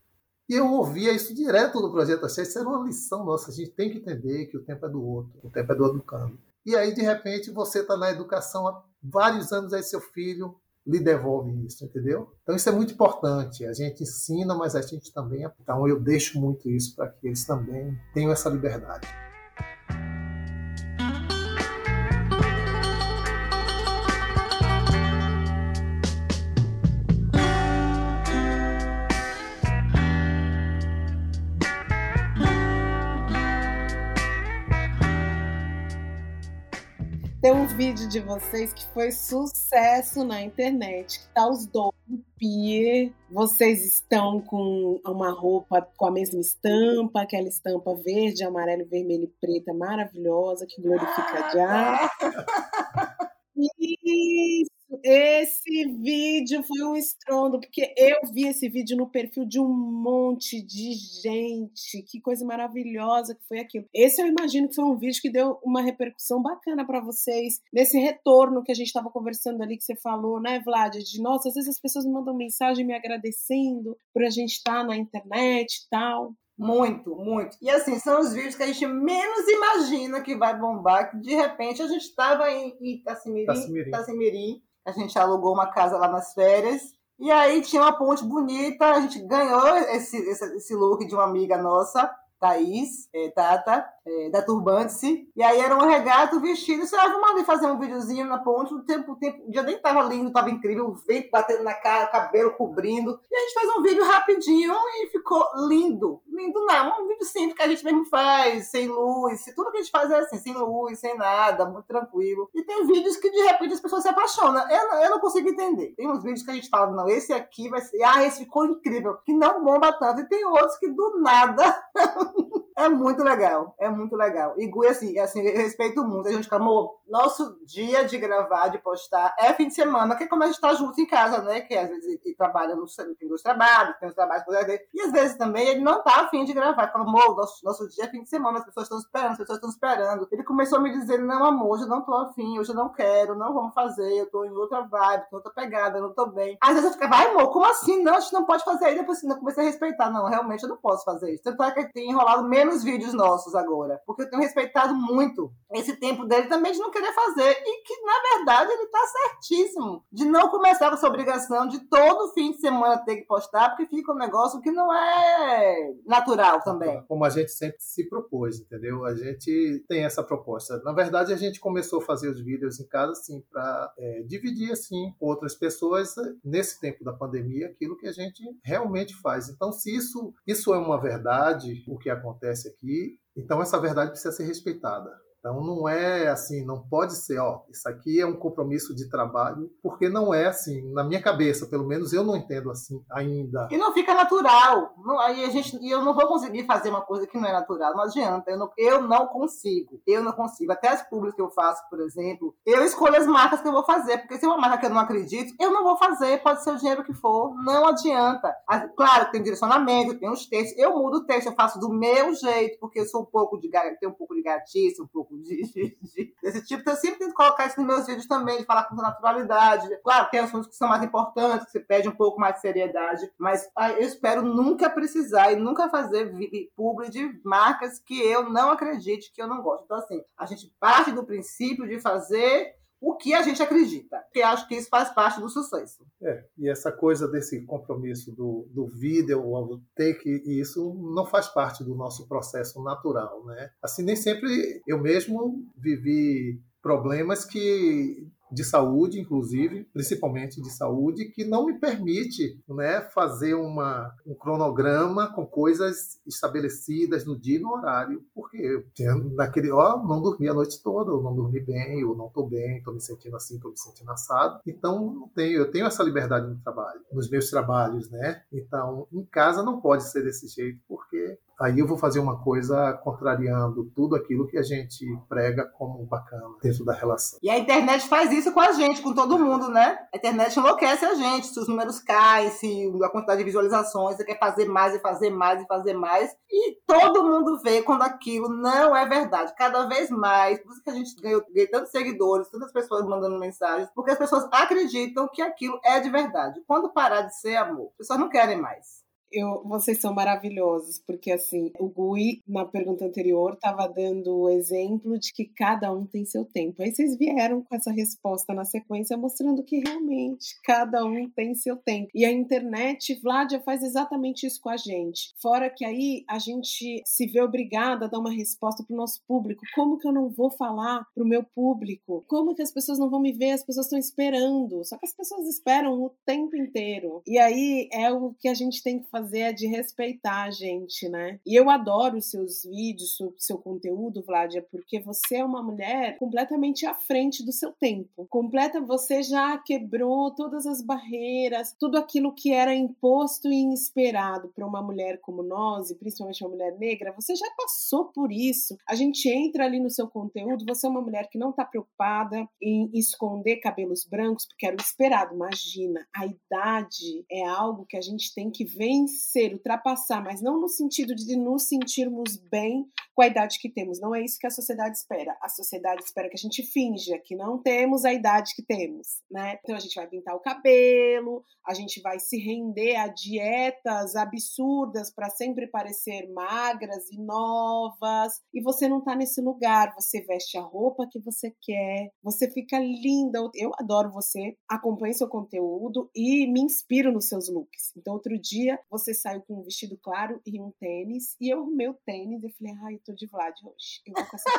[SPEAKER 4] E eu ouvia isso direto do Projeto Axé. Isso era uma lição nossa. A gente tem que entender que o tempo é do outro, o tempo é do educando. E aí, de repente, você está na educação há vários anos, aí seu filho lhe devolve isso, entendeu? Então isso é muito importante. A gente ensina, mas a gente também. Então eu deixo muito isso para que eles também tenham essa liberdade.
[SPEAKER 2] Vídeo de vocês que foi sucesso na internet, que tá os dois pier. Vocês estão com uma roupa com a mesma estampa, aquela estampa verde, amarelo, vermelho e preta maravilhosa que glorifica já. Isso, esse vídeo foi um estrondo, porque eu vi esse vídeo no perfil de um monte de gente. Que coisa maravilhosa que foi aquilo. Esse eu imagino que foi um vídeo que deu uma repercussão bacana para vocês, nesse retorno que a gente estava conversando ali, que você falou, né, Vlad? De nossa, às vezes as pessoas me mandam mensagem me agradecendo por a gente estar tá na internet e tal.
[SPEAKER 3] Muito, muito. E assim, são os vídeos que a gente menos imagina que vai bombar, que de repente a gente estava em Itacimirim, Itacimirim, a gente alugou uma casa lá nas férias, e aí tinha uma ponte bonita, a gente ganhou esse, esse, esse look de uma amiga nossa, Thaís, é, Tata, é, da Turbante-se. E aí era um regata, o vestido. Você ah, vamos fazer um videozinho na ponte. O tempo, o tempo, o dia nem tava lindo, tava incrível. O vento batendo na cara, cabelo cobrindo. E a gente fez um vídeo rapidinho e ficou lindo. Lindo não. Um vídeo simples que a gente mesmo faz, sem luz. Tudo que a gente faz é assim, sem luz, sem nada, muito tranquilo. E tem vídeos que de repente as pessoas se apaixonam. Eu, eu não consigo entender. Tem uns vídeos que a gente fala, não, esse aqui vai ser. Ah, esse ficou incrível. Que não bomba tanto. E tem outros que do nada. é muito legal. É muito legal. E Gui, assim, assim, eu respeito muito. A gente amor, nosso dia de gravar, de postar, é fim de semana, que é como a gente tá junto em casa, né? Que às vezes ele trabalha no tem dois trabalhos, tem os trabalhos por dele. E às vezes também ele não tá afim de gravar. Fala, amor, nosso, nosso dia é fim de semana, as pessoas estão esperando, as pessoas estão esperando. Ele começou a me dizer, não, amor, hoje eu não tô afim, hoje eu não quero, não vamos fazer, eu tô em outra vibe, tô outra pegada, eu não tô bem. Às vezes eu ficava, vai, amor, como assim? Não, a gente não pode fazer. Aí depois assim, eu comecei a respeitar. Não, realmente eu não posso fazer isso. Tanto é que tem enrolado menos vídeos nossos agora. Porque eu tenho respeitado muito esse tempo dele também de não querer fazer. E que, na verdade, ele tá certíssimo. De não começar com essa obrigação de todo fim de semana ter que postar, porque fica um negócio que não é natural também.
[SPEAKER 4] Como a gente sempre se propôs, entendeu? A gente tem essa proposta. Na verdade, a gente começou a fazer os vídeos em casa, assim, para é, dividir, assim, com outras pessoas, nesse tempo da pandemia, aquilo que a gente realmente faz. Então, se isso, isso é uma verdade, o que acontece aqui, então essa verdade precisa ser respeitada. Então não é assim, não pode ser, ó, isso aqui é um compromisso de trabalho, porque não é assim, na minha cabeça, pelo menos eu não entendo assim ainda.
[SPEAKER 3] E não fica natural. Não, aí a gente, e eu não vou conseguir fazer uma coisa que não é natural, não adianta. Eu não, eu não consigo. Eu não consigo. Até as públicas que eu faço, por exemplo, eu escolho as marcas que eu vou fazer, porque se é uma marca que eu não acredito, eu não vou fazer, pode ser o dinheiro que for, não adianta. Claro, tem direcionamento, tem os textos, eu mudo o texto, eu faço do meu jeito, porque eu sou um pouco de tenho um pouco de gatice, um pouco de, de, de, desse tipo. Então, eu sempre tento colocar isso nos meus vídeos também, de falar com naturalidade. Claro, tem assuntos que são mais importantes, que você pede um pouco mais de seriedade, mas ah, eu espero nunca precisar e nunca fazer publi de marcas que eu não acredite, que eu não gosto. Então, assim, a gente parte do princípio de fazer o que a gente acredita. E acho que isso faz parte do sucesso.
[SPEAKER 4] É, e essa coisa desse compromisso do, do vídeo, o take, isso não faz parte do nosso processo natural, né? Assim, nem sempre eu mesmo vivi problemas que de saúde, inclusive, principalmente de saúde, que não me permite né, fazer uma, um cronograma com coisas estabelecidas no dia e no horário, porque naquele, ó, não dormi a noite toda, ou não dormi bem, ou não estou bem, estou me sentindo assim, estou me sentindo assado. Então, não tenho, eu tenho essa liberdade no trabalho, nos meus trabalhos, né? Então, em casa não pode ser desse jeito, porque aí eu vou fazer uma coisa contrariando tudo aquilo que a gente prega como bacana dentro da relação.
[SPEAKER 3] E a internet faz isso com a gente, com todo mundo, né? A internet enlouquece a gente, se os números caem, se a quantidade de visualizações, você quer fazer mais e fazer mais e fazer mais, e todo mundo vê quando aquilo não é verdade, cada vez mais. Por isso que a gente ganhou, ganhou tantos seguidores, tantas pessoas mandando mensagens, porque as pessoas acreditam que aquilo é de verdade. Quando parar de ser amor, as pessoas não querem mais
[SPEAKER 2] eu, vocês são maravilhosos, porque assim, o Gui, na pergunta anterior, estava dando o exemplo de que cada um tem seu tempo. Aí vocês vieram com essa resposta na sequência, mostrando que realmente cada um tem seu tempo. E a internet, Vladia, faz exatamente isso com a gente. Fora que aí a gente se vê obrigada a dar uma resposta para o nosso público. Como que eu não vou falar para o meu público? Como que as pessoas não vão me ver? As pessoas estão esperando. Só que as pessoas esperam o tempo inteiro. E aí é o que a gente tem que fazer fazer é de respeitar a gente, né? E eu adoro seus vídeos, o seu conteúdo, Vladia, porque você é uma mulher completamente à frente do seu tempo. Completa, você já quebrou todas as barreiras, tudo aquilo que era imposto e esperado para uma mulher como nós, e principalmente uma mulher negra, você já passou por isso. A gente entra ali no seu conteúdo, você é uma mulher que não está preocupada em esconder cabelos brancos, porque era o esperado. Imagina, a idade é algo que a gente tem que vencer vencer, ultrapassar, mas não no sentido de nos sentirmos bem com a idade que temos. Não é isso que a sociedade espera. A sociedade espera que a gente finja que não temos a idade que temos, né? Então a gente vai pintar o cabelo, a gente vai se render a dietas absurdas para sempre parecer magras e novas. E você não tá nesse lugar, você veste a roupa que você quer, você fica linda. Eu adoro você, acompanho seu conteúdo e me inspiro nos seus looks. Então outro dia você saiu com um vestido claro e um tênis. E eu arrumei o tênis e falei, ai, eu tô de Vlad hoje. Eu vou com essa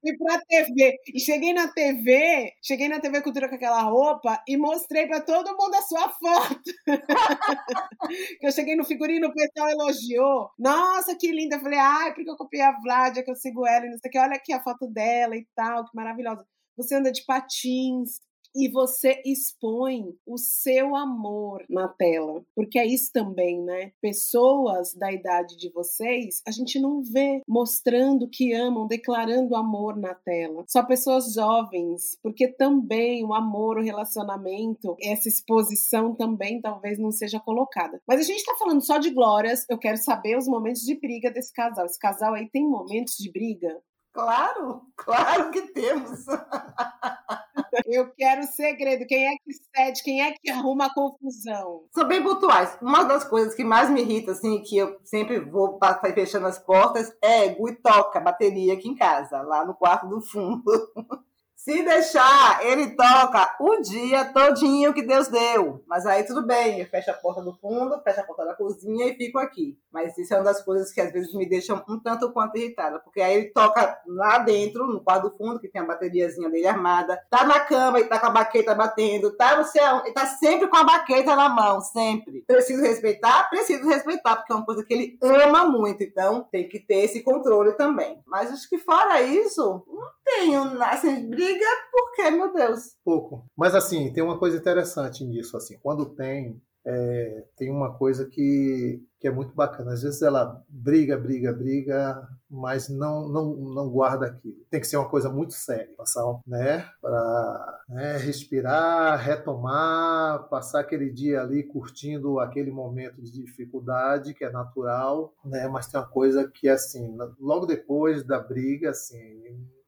[SPEAKER 2] Fui pra TV. E cheguei na TV, cheguei na TV Cultura com aquela roupa e mostrei pra todo mundo a sua foto. eu cheguei no figurino, o pessoal elogiou. Nossa, que linda. Eu falei, ai, porque eu copiei a Vlad, que eu sigo ela e não sei o que. Olha aqui a foto dela e tal, que maravilhosa. Você anda de patins, e você expõe o seu amor na tela. Porque é isso também, né? Pessoas da idade de vocês, a gente não vê mostrando que amam, declarando amor na tela. Só pessoas jovens, porque também o amor, o relacionamento, essa exposição também talvez não seja colocada. Mas a gente tá falando só de glórias, eu quero saber os momentos de briga desse casal. Esse casal aí tem momentos de briga?
[SPEAKER 3] Claro, claro que temos.
[SPEAKER 2] Eu quero segredo. Quem é que cede? Quem é que arruma a confusão?
[SPEAKER 3] São bem pontuais. Uma das coisas que mais me irrita, assim, que eu sempre vou fechando as portas, é Gui toca bateria aqui em casa, lá no quarto do fundo. Se deixar, ele toca o dia todinho que Deus deu. Mas aí tudo bem, eu fecho a porta do fundo, fecho a porta da cozinha e fico aqui. Mas isso é uma das coisas que às vezes me deixam um tanto quanto irritada, porque aí ele toca lá dentro, no quarto do fundo, que tem a bateriazinha dele armada, tá na cama e tá com a baqueta batendo, tá no céu, ele tá sempre com a baqueta na mão, sempre. Preciso respeitar? Preciso respeitar, porque é uma coisa que ele ama muito, então tem que ter esse controle também. Mas acho que fora isso, não tenho, assim, briga porque, meu Deus.
[SPEAKER 4] Pouco. Mas assim, tem uma coisa interessante nisso, assim, quando tem, é, tem uma coisa que, que é muito bacana. Às vezes ela briga, briga, briga, mas não, não, não guarda aquilo. Tem que ser uma coisa muito séria, passar, né, para né, respirar, retomar, passar aquele dia ali curtindo aquele momento de dificuldade que é natural, né, mas tem uma coisa que assim, logo depois da briga, assim,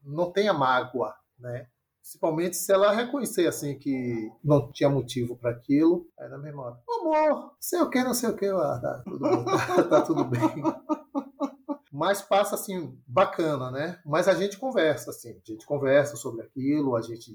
[SPEAKER 4] não tenha mágoa, né? Principalmente se ela reconhecer assim que não tinha motivo para aquilo, aí na memória, amor, sei o que, não sei o que, ah, tá tudo bem, tá, tá tudo bem. Mas passa assim, bacana, né? Mas a gente conversa, assim, a gente conversa sobre aquilo, a gente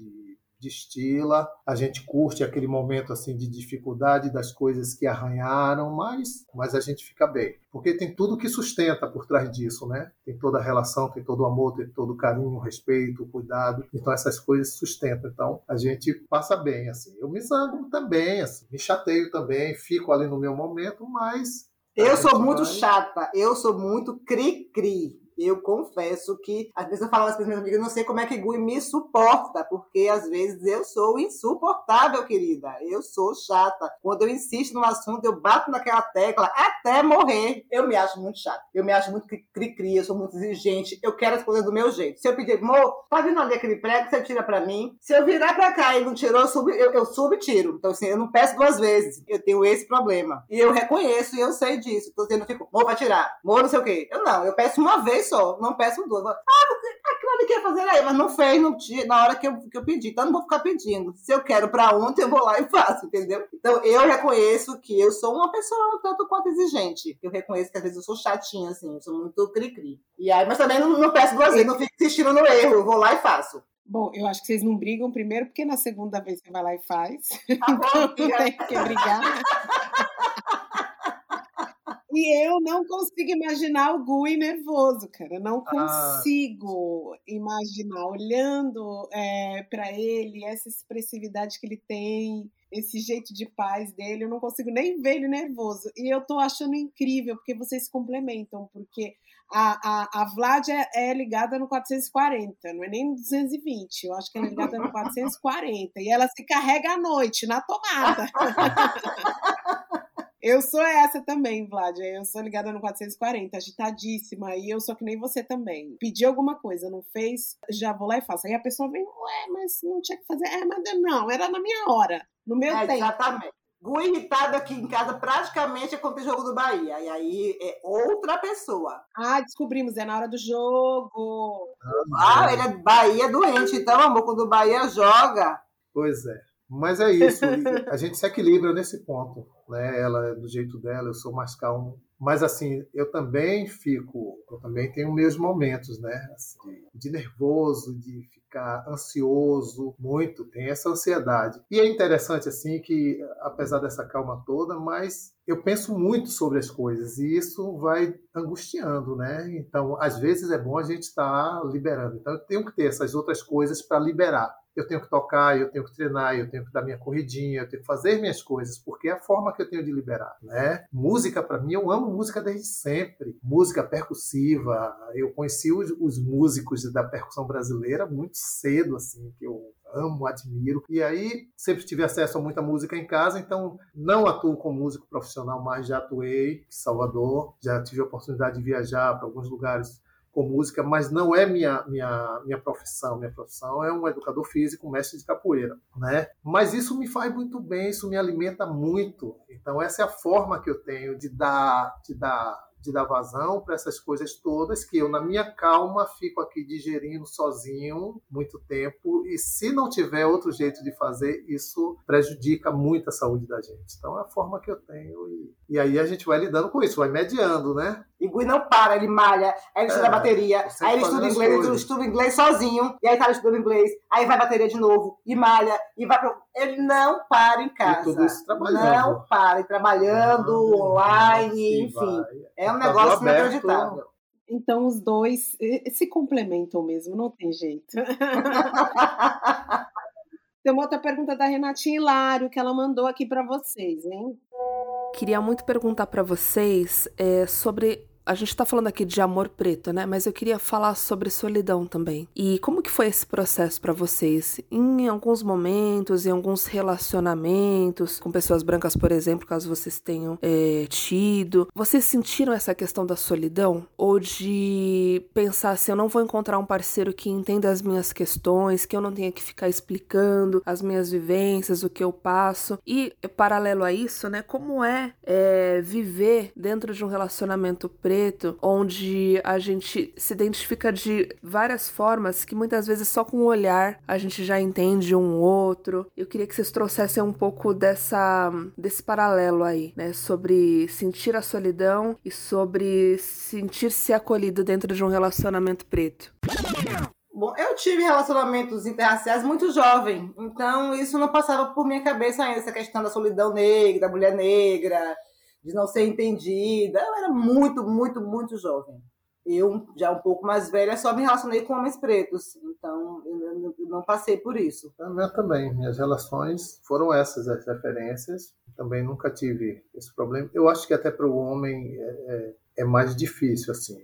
[SPEAKER 4] destila, a gente curte aquele momento assim de dificuldade das coisas que arranharam, mas, mas a gente fica bem. Porque tem tudo que sustenta por trás disso, né? Tem toda a relação, tem todo o amor, tem todo o carinho, o respeito, o cuidado. Então essas coisas sustentam. Então a gente passa bem, assim. Eu me zango também, assim, me chateio também, fico ali no meu momento, mas...
[SPEAKER 3] Eu sou muito vai... chata, eu sou muito cri-cri. Eu confesso que, às vezes eu falo para as minhas amigas, não sei como é que Gui me suporta, porque às vezes eu sou insuportável, querida. Eu sou chata. Quando eu insisto no assunto, eu bato naquela tecla até morrer. Eu me acho muito chata. Eu me acho muito cri-cri, eu sou muito exigente. Eu quero as coisas do meu jeito. Se eu pedir, amor, tá vindo ali aquele prego, você tira para mim. Se eu virar para cá e não tirou, eu subo, eu, eu tiro. Então, assim, eu não peço duas vezes. Eu tenho esse problema. E eu reconheço e eu sei disso. Assim, eu não fico, amor, vai tirar. Amor, não sei o quê. Eu não, eu peço uma vez só, não peço duas. Ah, aquilo ali quer fazer aí, mas não fez no dia, na hora que eu, que eu pedi. Então eu não vou ficar pedindo. Se eu quero para ontem, eu vou lá e faço, entendeu? Então eu reconheço que eu sou uma pessoa um tanto quanto exigente. Eu reconheço que às vezes eu sou chatinha, assim, eu sou muito cri-cri. E aí, mas também não, não peço duas vezes, não fico insistindo no erro, eu vou lá e faço.
[SPEAKER 2] Bom, eu acho que vocês não brigam primeiro, porque na segunda vez você vai lá e faz. Tá então não tem que brigar. E eu não consigo imaginar o Gui nervoso, cara. Não ah. consigo ah. imaginar, olhando é, para ele, essa expressividade que ele tem, esse jeito de paz dele, eu não consigo nem ver ele nervoso. E eu tô achando incrível, porque vocês se complementam, porque a, a, a Vlad é, é, ligada no 440, não é nem no 220, eu acho que ela é ligada no 440, e ela se carrega à noite, na tomada. Eu sou essa também, Vlad. Eu sou ligada no 440, agitadíssima. E eu sou que nem você também. Pedi alguma coisa, não fez, já vou lá e faço. Aí a pessoa vem, ué, mas não tinha que fazer. É, mas não, era na minha hora, no meu é, tempo.
[SPEAKER 3] Exatamente. Gu irritado aqui em casa praticamente é contra o jogo do Bahia. E aí é outra pessoa.
[SPEAKER 2] Ah, descobrimos, é na hora do jogo.
[SPEAKER 3] Ah, ele é Bahia doente, então, amor, quando o Bahia joga.
[SPEAKER 4] Pois é. Mas é isso, a gente se equilibra nesse ponto, né? Ela é do jeito dela, eu sou mais calmo. Mas assim, eu também fico, eu também tenho meus momentos, né? Assim, de nervoso, de ficar ansioso, muito, tem essa ansiedade. E é interessante assim que, apesar dessa calma toda, mas eu penso muito sobre as coisas e isso vai angustiando, né? Então, às vezes é bom a gente estar tá liberando. Então, eu tenho que ter essas outras coisas para liberar eu tenho que tocar, eu tenho que treinar, eu tenho que dar minha corridinha, eu tenho que fazer minhas coisas, porque é a forma que eu tenho de liberar, né? Música para mim, eu amo música desde sempre. Música percussiva, eu conheci os, os músicos da percussão brasileira muito cedo, assim, que eu amo, admiro. E aí sempre tive acesso a muita música em casa, então não atuo como músico profissional, mas já atuei em Salvador, já tive a oportunidade de viajar para alguns lugares com música, mas não é minha, minha, minha profissão. Minha profissão é um educador físico, mestre de capoeira, né? Mas isso me faz muito bem, isso me alimenta muito. Então essa é a forma que eu tenho de dar, de dar de dar vazão para essas coisas todas que eu, na minha calma, fico aqui digerindo sozinho muito tempo. E se não tiver outro jeito de fazer, isso prejudica muito a saúde da gente. Então é a forma que eu tenho. E, e aí a gente vai lidando com isso, vai mediando, né?
[SPEAKER 3] E Gui não para, ele malha, aí ele estuda
[SPEAKER 4] É,
[SPEAKER 3] bateria, aí ele estuda inglês, ele estuda inglês sozinho, e aí tá estudando inglês, aí vai bateria de novo, e malha, e vai pro... Ele não para em casa.
[SPEAKER 4] tudo isso trabalhando.
[SPEAKER 3] Não para, e trabalhando,
[SPEAKER 4] Ah,
[SPEAKER 3] online, enfim.
[SPEAKER 4] vai.
[SPEAKER 3] É um
[SPEAKER 4] Computador
[SPEAKER 3] negócio
[SPEAKER 4] aberto.
[SPEAKER 3] inacreditável.
[SPEAKER 2] Então os dois se complementam mesmo, não tem jeito. Tem uma outra pergunta da Renatinha Hilário que ela mandou aqui para vocês, hein?
[SPEAKER 6] Queria muito perguntar para vocês é, sobre. A gente está falando aqui de amor preto, né? Mas eu queria falar sobre solidão também. E como que foi esse processo para vocês? Em alguns momentos, em alguns relacionamentos com pessoas brancas, por exemplo, caso vocês tenham é, tido, vocês sentiram essa questão da solidão ou de pensar assim, eu não vou encontrar um parceiro que entenda as minhas questões, que eu não tenha que ficar explicando as minhas vivências, o que eu passo. E paralelo a isso, né? Como é, é viver dentro de um relacionamento preto, onde a gente se identifica de várias formas que muitas vezes só com o olhar a gente já entende um outro. Eu queria que vocês trouxessem um pouco dessa desse paralelo aí, né, sobre sentir a solidão e sobre sentir-se acolhido dentro de um relacionamento preto.
[SPEAKER 3] Bom, eu tive relacionamentos interraciais muito jovem, então isso não passava por minha cabeça ainda, essa questão da solidão negra, da mulher negra, de não ser entendida. Eu era muito, muito, muito jovem. Eu, já um pouco mais velha, só me relacionei com homens pretos, então eu não passei por isso.
[SPEAKER 4] A minha também. Minhas relações foram essas as referências. Também nunca tive esse problema. Eu acho que até para o homem é, é- é mais difícil, assim.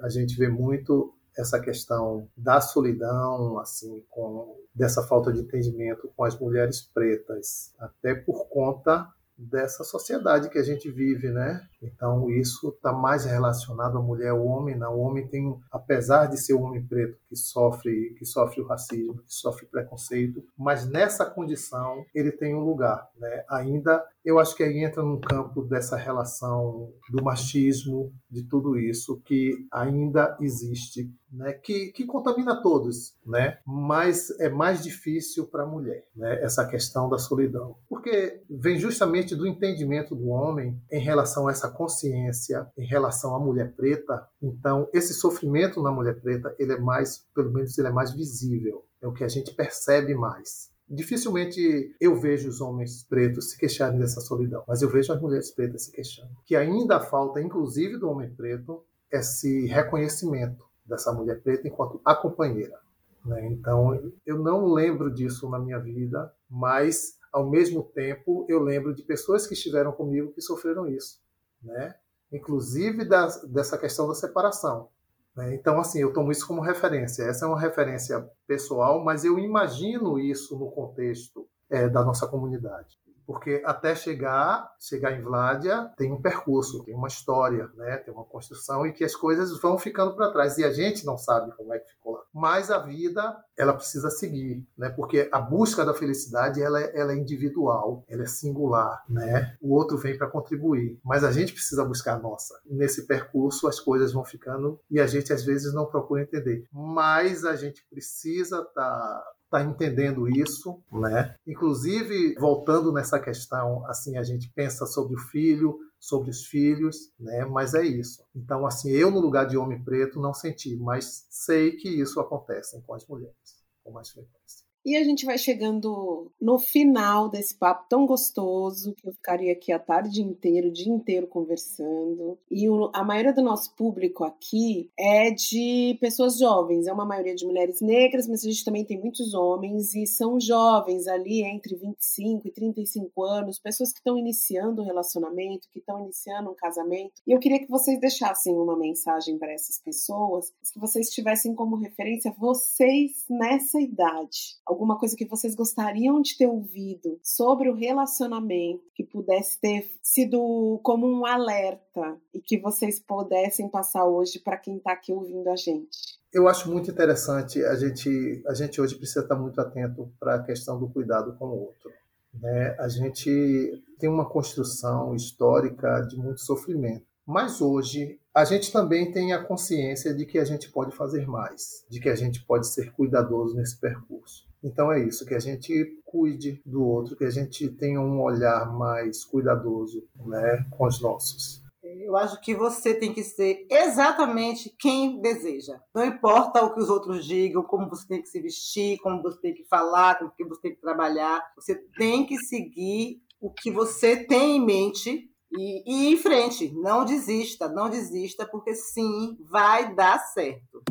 [SPEAKER 4] A gente vê muito essa questão da solidão, assim, com dessa falta de entendimento com as mulheres pretas, até por conta dessa sociedade que a gente vive, né? Então isso está mais relacionado à mulher, ao homem não. O homem tem, apesar de ser um homem preto que sofre, que sofre o racismo, que sofre preconceito, mas nessa condição ele tem um lugar, né? Ainda eu acho que aí entra num campo dessa relação do machismo, de tudo isso que ainda existe, né? Que, que contamina todos, né? Mas é mais difícil para a mulher, né? Essa questão da solidão, porque vem justamente do entendimento do homem em relação a essa consciência, em relação à mulher preta. Então esse sofrimento na mulher preta ele é mais, pelo menos ele é mais visível, é o que a gente percebe mais. Dificilmente eu vejo os homens pretos se queixarem dessa solidão, mas eu vejo as mulheres pretas se queixando. Que ainda falta, inclusive do homem preto, esse reconhecimento dessa mulher preta enquanto a companheira. né? Então, eu não lembro disso na minha vida, mas, ao mesmo tempo, eu lembro de pessoas que estiveram comigo que sofreram isso. Né? Inclusive das, dessa questão da separação. Né? Então, assim, eu tomo isso como referência. Essa é uma referência pessoal, mas eu imagino isso no contexto é, da nossa comunidade. Porque até chegar, chegar em Vládia, tem um percurso, tem uma história, né? tem uma construção e que as coisas vão ficando para trás. E a gente não sabe como é que ficou lá. Mas a vida, ela precisa seguir, né? porque a busca da felicidade ela é, ela é individual, ela é singular. Né? O outro vem para contribuir, mas a gente precisa buscar a nossa. Nesse percurso, as coisas vão ficando e a gente às vezes não procura entender. Mas a gente precisa estar. Tá está entendendo isso, né? Inclusive voltando nessa questão, assim a gente pensa sobre o filho, sobre os filhos, né? Mas é isso. Então assim eu no lugar de homem preto não senti, mas sei que isso acontece com as mulheres com mais frequência.
[SPEAKER 2] E a gente vai chegando no final desse papo tão gostoso, que eu ficaria aqui a tarde inteira, o dia inteiro conversando. E o, a maioria do nosso público aqui é de pessoas jovens, é uma maioria de mulheres negras, mas a gente também tem muitos homens, e são jovens ali entre 25 e 35 anos, pessoas que estão iniciando um relacionamento, que estão iniciando um casamento. E eu queria que vocês deixassem uma mensagem para essas pessoas, que vocês tivessem como referência vocês nessa idade alguma coisa que vocês gostariam de ter ouvido sobre o relacionamento que pudesse ter sido como um alerta e que vocês pudessem passar hoje para quem está aqui ouvindo a gente?
[SPEAKER 4] Eu acho muito interessante a gente a gente hoje precisa estar muito atento para a questão do cuidado com o outro. Né? A gente tem uma construção histórica de muito sofrimento, mas hoje a gente também tem a consciência de que a gente pode fazer mais, de que a gente pode ser cuidadoso nesse percurso. Então é isso, que a gente cuide do outro, que a gente tenha um olhar mais cuidadoso né, com os nossos.
[SPEAKER 3] Eu acho que você tem que ser exatamente quem deseja. Não importa o que os outros digam, como você tem que se vestir, como você tem que falar, como que você tem que trabalhar. Você tem que seguir o que você tem em mente e, e ir em frente. Não desista, não desista, porque sim, vai dar certo.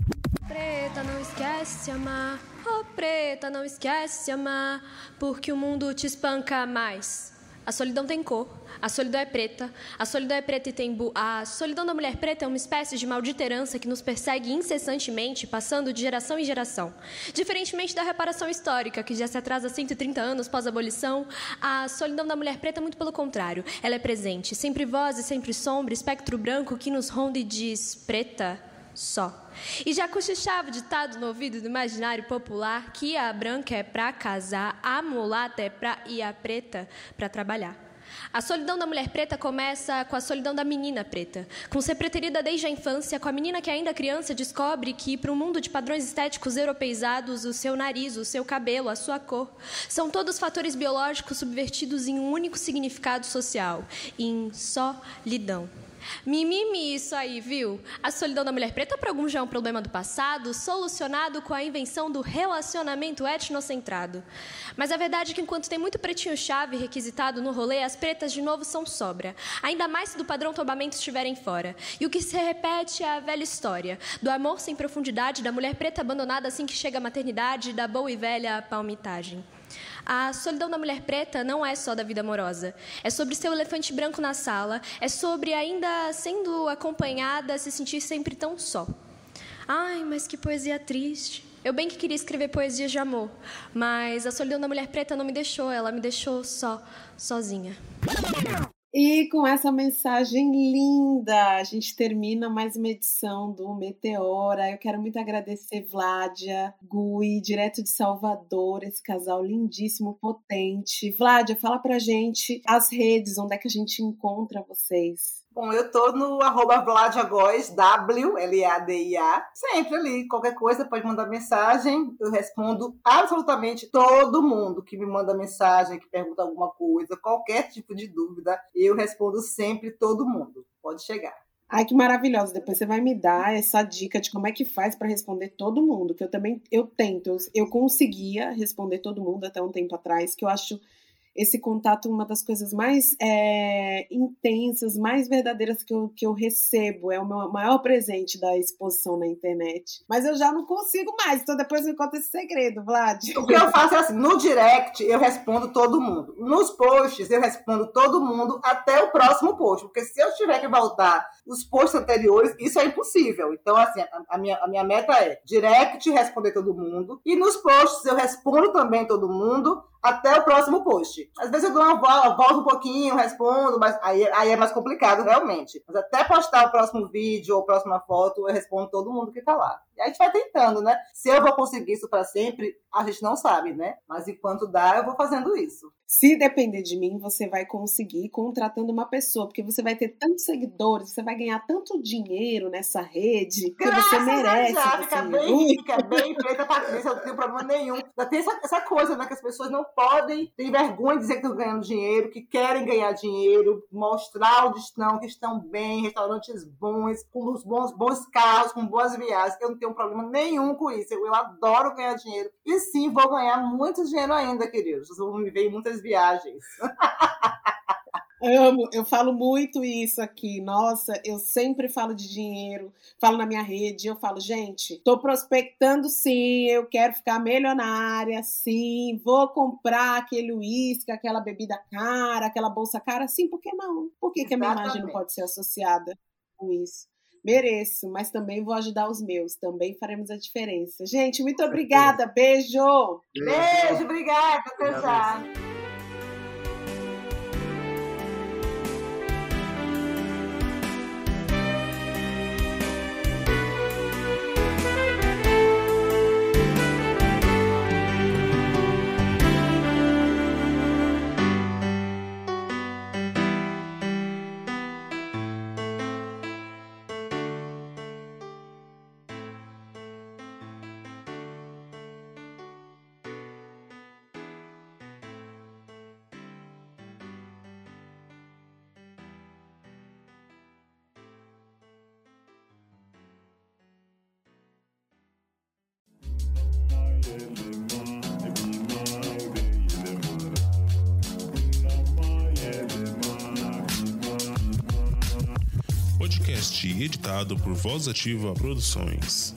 [SPEAKER 8] Preta, não esquece de amar. Oh, preta, não esquece de amar. Porque o mundo te espanca mais. A solidão tem cor, a solidão é preta, a solidão é preta e tem bu... A solidão da mulher preta é uma espécie de maldita herança que nos persegue incessantemente, passando de geração em geração. Diferentemente da reparação histórica, que já se atrasa 130 anos pós-abolição, a solidão da mulher preta é muito pelo contrário. Ela é presente, sempre voz e sempre sombra, espectro branco que nos ronda e diz: preta, só. E já cochichava o ditado no ouvido do imaginário popular que a branca é para casar, a mulata é para e a preta para trabalhar. A solidão da mulher preta começa com a solidão da menina preta, com ser preterida desde a infância, com a menina que ainda criança descobre que para o mundo de padrões estéticos europeizados, o seu nariz, o seu cabelo, a sua cor, são todos fatores biológicos subvertidos em um único significado social, em solidão. Mimimi isso aí, viu? A solidão da mulher preta para alguns já é um problema do passado, solucionado com a invenção do relacionamento etnocentrado. Mas a verdade é que enquanto tem muito pretinho-chave requisitado no rolê, as pretas de novo são sobra. Ainda mais se do padrão tombamento estiverem fora. E o que se repete é a velha história, do amor sem profundidade, da mulher preta abandonada assim que chega a maternidade, da boa e velha palmitagem. A solidão da mulher preta não é só da vida amorosa. É sobre seu elefante branco na sala, é sobre ainda sendo acompanhada se sentir sempre tão só. Ai, mas que poesia triste. Eu bem que queria escrever poesias de amor, mas a solidão da mulher preta não me deixou, ela me deixou só, sozinha.
[SPEAKER 2] E com essa mensagem linda, a gente termina mais uma edição do Meteora. Eu quero muito agradecer Vládia, Gui, direto de Salvador, esse casal lindíssimo, potente. Vládia, fala pra gente as redes, onde é que a gente encontra vocês.
[SPEAKER 3] Bom, eu tô no arroba Vladiagóis, W-L-A-D-I-A, sempre ali. Qualquer coisa pode mandar mensagem, eu respondo absolutamente todo mundo que me manda mensagem, que pergunta alguma coisa, qualquer tipo de dúvida, eu respondo sempre todo mundo. Pode chegar.
[SPEAKER 2] Ai, que maravilhosa. Depois você vai me dar essa dica de como é que faz para responder todo mundo, que eu também eu tento. Eu conseguia responder todo mundo até um tempo atrás, que eu acho esse contato uma das coisas mais é, intensas, mais verdadeiras que eu, que eu recebo. É o meu maior presente da exposição na internet. Mas eu já não consigo mais, então depois me conta esse segredo, Vlad.
[SPEAKER 3] O que eu faço é assim: no direct eu respondo todo mundo. Nos posts eu respondo todo mundo até o próximo post. Porque se eu tiver que voltar os posts anteriores, isso é impossível. Então, assim, a, a, minha, a minha meta é direct responder todo mundo. E nos posts eu respondo também todo mundo até o próximo post. Às vezes eu dou uma volta, volto um pouquinho, respondo, mas aí, aí é mais complicado, realmente. Mas até postar o próximo vídeo ou a próxima foto, eu respondo todo mundo que tá lá. E a gente vai tentando, né? Se eu vou conseguir isso para sempre, a gente não sabe, né? Mas enquanto dá, eu vou fazendo isso.
[SPEAKER 2] Se depender de mim, você vai conseguir contratando uma pessoa, porque você vai ter tantos seguidores, você vai ganhar tanto dinheiro nessa rede, que
[SPEAKER 3] Graças
[SPEAKER 2] você merece.
[SPEAKER 3] Já, fica bem rica, bem feita Patrícia, não tem problema nenhum. Já tem essa, essa coisa, né? Que as pessoas não podem ter vergonha de dizer que estão ganhando dinheiro, que querem ganhar dinheiro, mostrar onde estão, que estão bem, restaurantes bons, com bons, bons carros, com boas viagens. Eu não tenho problema nenhum com isso. Eu, eu adoro ganhar dinheiro. E sim, vou ganhar muito dinheiro ainda, queridos. Vão me ver em muitas viagens.
[SPEAKER 2] Amo, eu falo muito isso aqui. Nossa, eu sempre falo de dinheiro, falo na minha rede, eu falo, gente, tô prospectando sim, eu quero ficar milionária, sim, vou comprar aquele uísque, aquela bebida cara, aquela bolsa cara, sim, por que não? Por que, que a minha imagem não pode ser associada com isso? Mereço, mas também vou ajudar os meus, também faremos a diferença. Gente, muito obrigada, beijo!
[SPEAKER 3] Beijo, obrigada, até já.
[SPEAKER 9] Por Voz Ativa Produções.